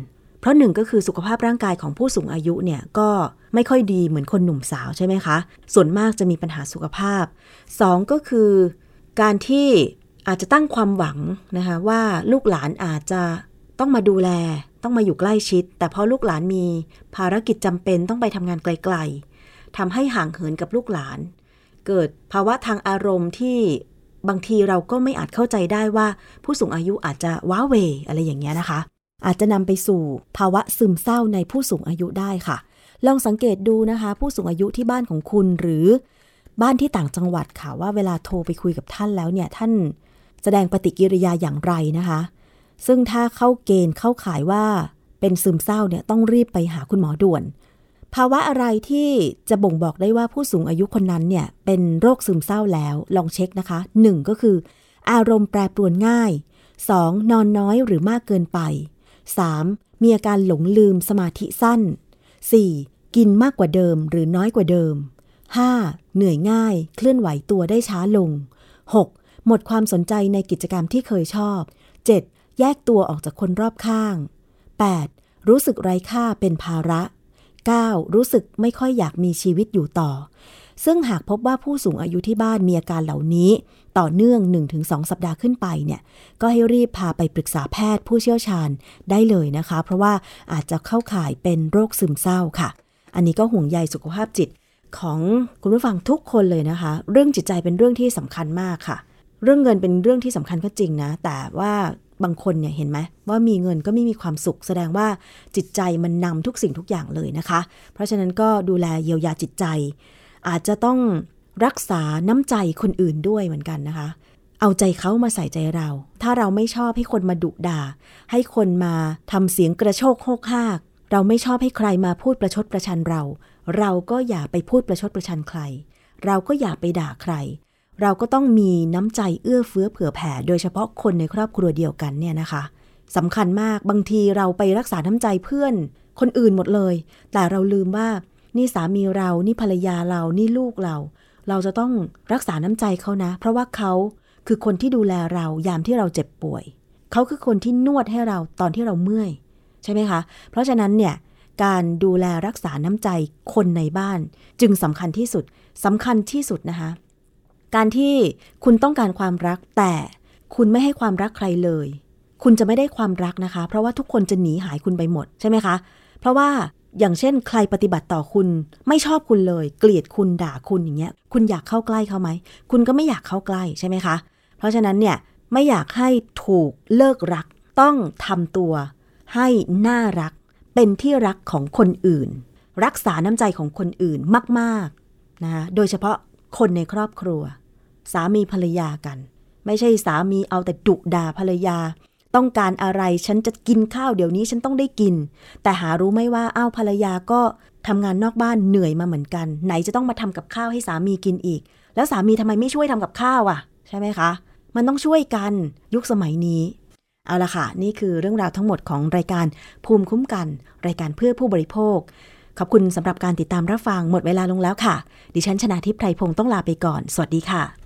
ราะหนึ่งก็คือสุขภาพร่างกายของผู้สูงอายุเนี่ยก็ไม่ค่อยดีเหมือนคนหนุ่มสาวใช่ไหมคะ ส่วนมากจะมีปัญหาสุขภาพสองก็คือ การที่อาจจะตั้งความหวังนะคะว่าลูกหลานอาจจะต้องมาดูแล ต้องมาอยู่ใกล้ชิด แต่พอลูกหลานมีภารกิจจำเป็นต้องไปทำงานไกล ๆทำให้ห่างเหินกับลูกหลาน เกิดภาวะทางอารมณ์ที่บางทีเราก็ไม่อาจเข้าใจได้ว่าผู้สูงอายุอาจจะว้าเวอะไรอย่างเงี้ยนะคะ อาจจะนำไปสู่ภาวะซึมเศร้าในผู้สูงอายุได้ค่ะ ลองสังเกตดูนะคะ ผู้สูงอายุที่บ้านของคุณหรือบ้านที่ต่างจังหวัดค่ะว่าเวลาโทรไปคุยกับท่านแล้วเนี่ยท่านแสดงปฏิกิริยาอย่างไรนะคะ ซึ่งถ้าเข้าเกณฑ์เข้าข่ายว่าเป็นซึมเศร้าเนี่ยต้องรีบไปหาคุณหมอด่วน ภาวะอะไรที่จะบ่งบอกได้ว่าผู้สูงอายุคนนั้นเนี่ยเป็นโรคซึมเศร้าแล้วลองเช็คนะคะ 1 ก็คือ อารมณ์แปรปรวนง่าย 2. นอนน้อยหรือมากเกินไป 3. มีอาการหลงลืมสมาธิสั้น 4. กินมากกว่าเดิมหรือน้อยกว่าเดิม 5. เหนื่อยง่าย เคลื่อนไหวตัวได้ช้าลง 6. หมดความสนใจในกิจกรรมที่เคยชอบ 7. แยกตัวออกจากคนรอบข้าง 8. รู้สึกไร้ค่าเป็นภาระ 9. รู้สึกไม่ค่อยอยากมีชีวิตอยู่ต่อ ซึ่งหากพบว่าผู้สูงอายุที่บ้านมีอาการเหล่านี้ ต่อเนื่อง 1-2 สัปดาห์ขึ้นไปเนี่ยก็ให้รีบพาไปปรึกษาแพทย์ผู้เชี่ยวชาญได้เลยนะคะ เพราะว่าอาจจะเข้าข่ายเป็นโรคซึมเศร้าค่ะ อันนี้ก็ห่วงใยสุขภาพจิตของคุณผู้ฟังทุกคนเลยนะคะ เรื่องจิตใจเป็นเรื่องที่สำคัญมากค่ะ เรื่องเงินเป็นเรื่องที่สำคัญก็จริงนะ แต่ว่าบางคนเนี่ยเห็นไหมว่ามีเงินก็ไม่มีความสุข แสดงว่าจิตใจมันนำทุกสิ่งทุกอย่างเลยนะคะ เพราะฉะนั้นก็ดูแลเยียวยาจิตใจ อาจจะต้อง รักษาน้ำใจคนอื่นด้วยเหมือนกันนะคะ เอาใจเขามาใส่ใจเรา ถ้าเราไม่ชอบให้คนมาดุด่า ให้คนมาทำเสียงกระโชกโฮกฮากเราไม่ชอบให้ใครมาพูดประชดประชันเรา เราก็อย่าไปพูดประชดประชันใคร เราก็อย่าไปด่าใคร เราก็ต้องมีน้ำใจเอื้อเฟื้อเผื่อแผ่ โดยเฉพาะคนในครอบครัวเดียวกันเนี่ยนะคะสำคัญมากบางทีเราไปรักษาน้ำใจเพื่อน คนอื่นหมดเลย แต่เราลืมว่า นี่สามีเรา นี่ภรรยาเรา นี่ลูกเรา เราจะต้องรักษาน้ำใจเขานะ เพราะว่าเขาคือคนที่ดูแลเรายามที่เราเจ็บป่วย เขาคือคนที่นวดให้เราตอนที่เราเมื่อย ใช่ไหมคะ เพราะฉะนั้นเนี่ยการดูแลรักษาน้ำใจคนในบ้าน จึงสำคัญที่สุดสำคัญที่สุดนะคะ การที่คุณต้องการความรักแต่คุณไม่ให้ความรักใครเลย คุณจะไม่ได้ความรักนะคะ เพราะว่าทุกคนจะหนีหายคุณไปหมดใช่ไหมคะ เพราะว่า อย่างเช่น ใครปฏิบัติต่อคุณ ไม่ชอบคุณเลย เกลียดคุณด่าคุณอย่างเงี้ย คุณอยากเข้าใกล้เขาไหม คุณก็ไม่อยากเข้าใกล้ใช่ไหมคะ เพราะฉะนั้นเนี่ยไม่อยากให้ถูกเลิกรัก ต้องทำตัว ให้น่ารัก เป็นที่รักของคนอื่น รักษาน้ำใจของคนอื่นมากๆนะคะโดยเฉพาะคนในครอบครัว สามีภรรยากัน ไม่ใช่สามีเอาแต่ดุด่าภรรยา ต้องการอะไรฉันจะกินข้าวเดี๋ยวนี้ฉันต้องได้กิน แต่หารู้ไหมว่าอ้าวภรรยาก็ทำงานนอกบ้านเหนื่อยมาเหมือนกัน ไหนจะต้องมาทำกับข้าวให้สามีกินอีก แล้วสามีทำไมไม่ช่วยทำกับข้าวอะ ใช่ไหมคะ มันต้องช่วยกันยุคสมัยนี้ เอาละค่ะ นี่คือเรื่องราวทั้งหมดของรายการภูมิคุ้มกัน รายการเพื่อผู้บริโภค ขอบคุณสำหรับการติดตามรับฟังหมดเวลาลงแล้วค่ะ ดิฉันชนะทิพไพรพงศ์ต้องลาไปก่อน สวัสดีค่ะ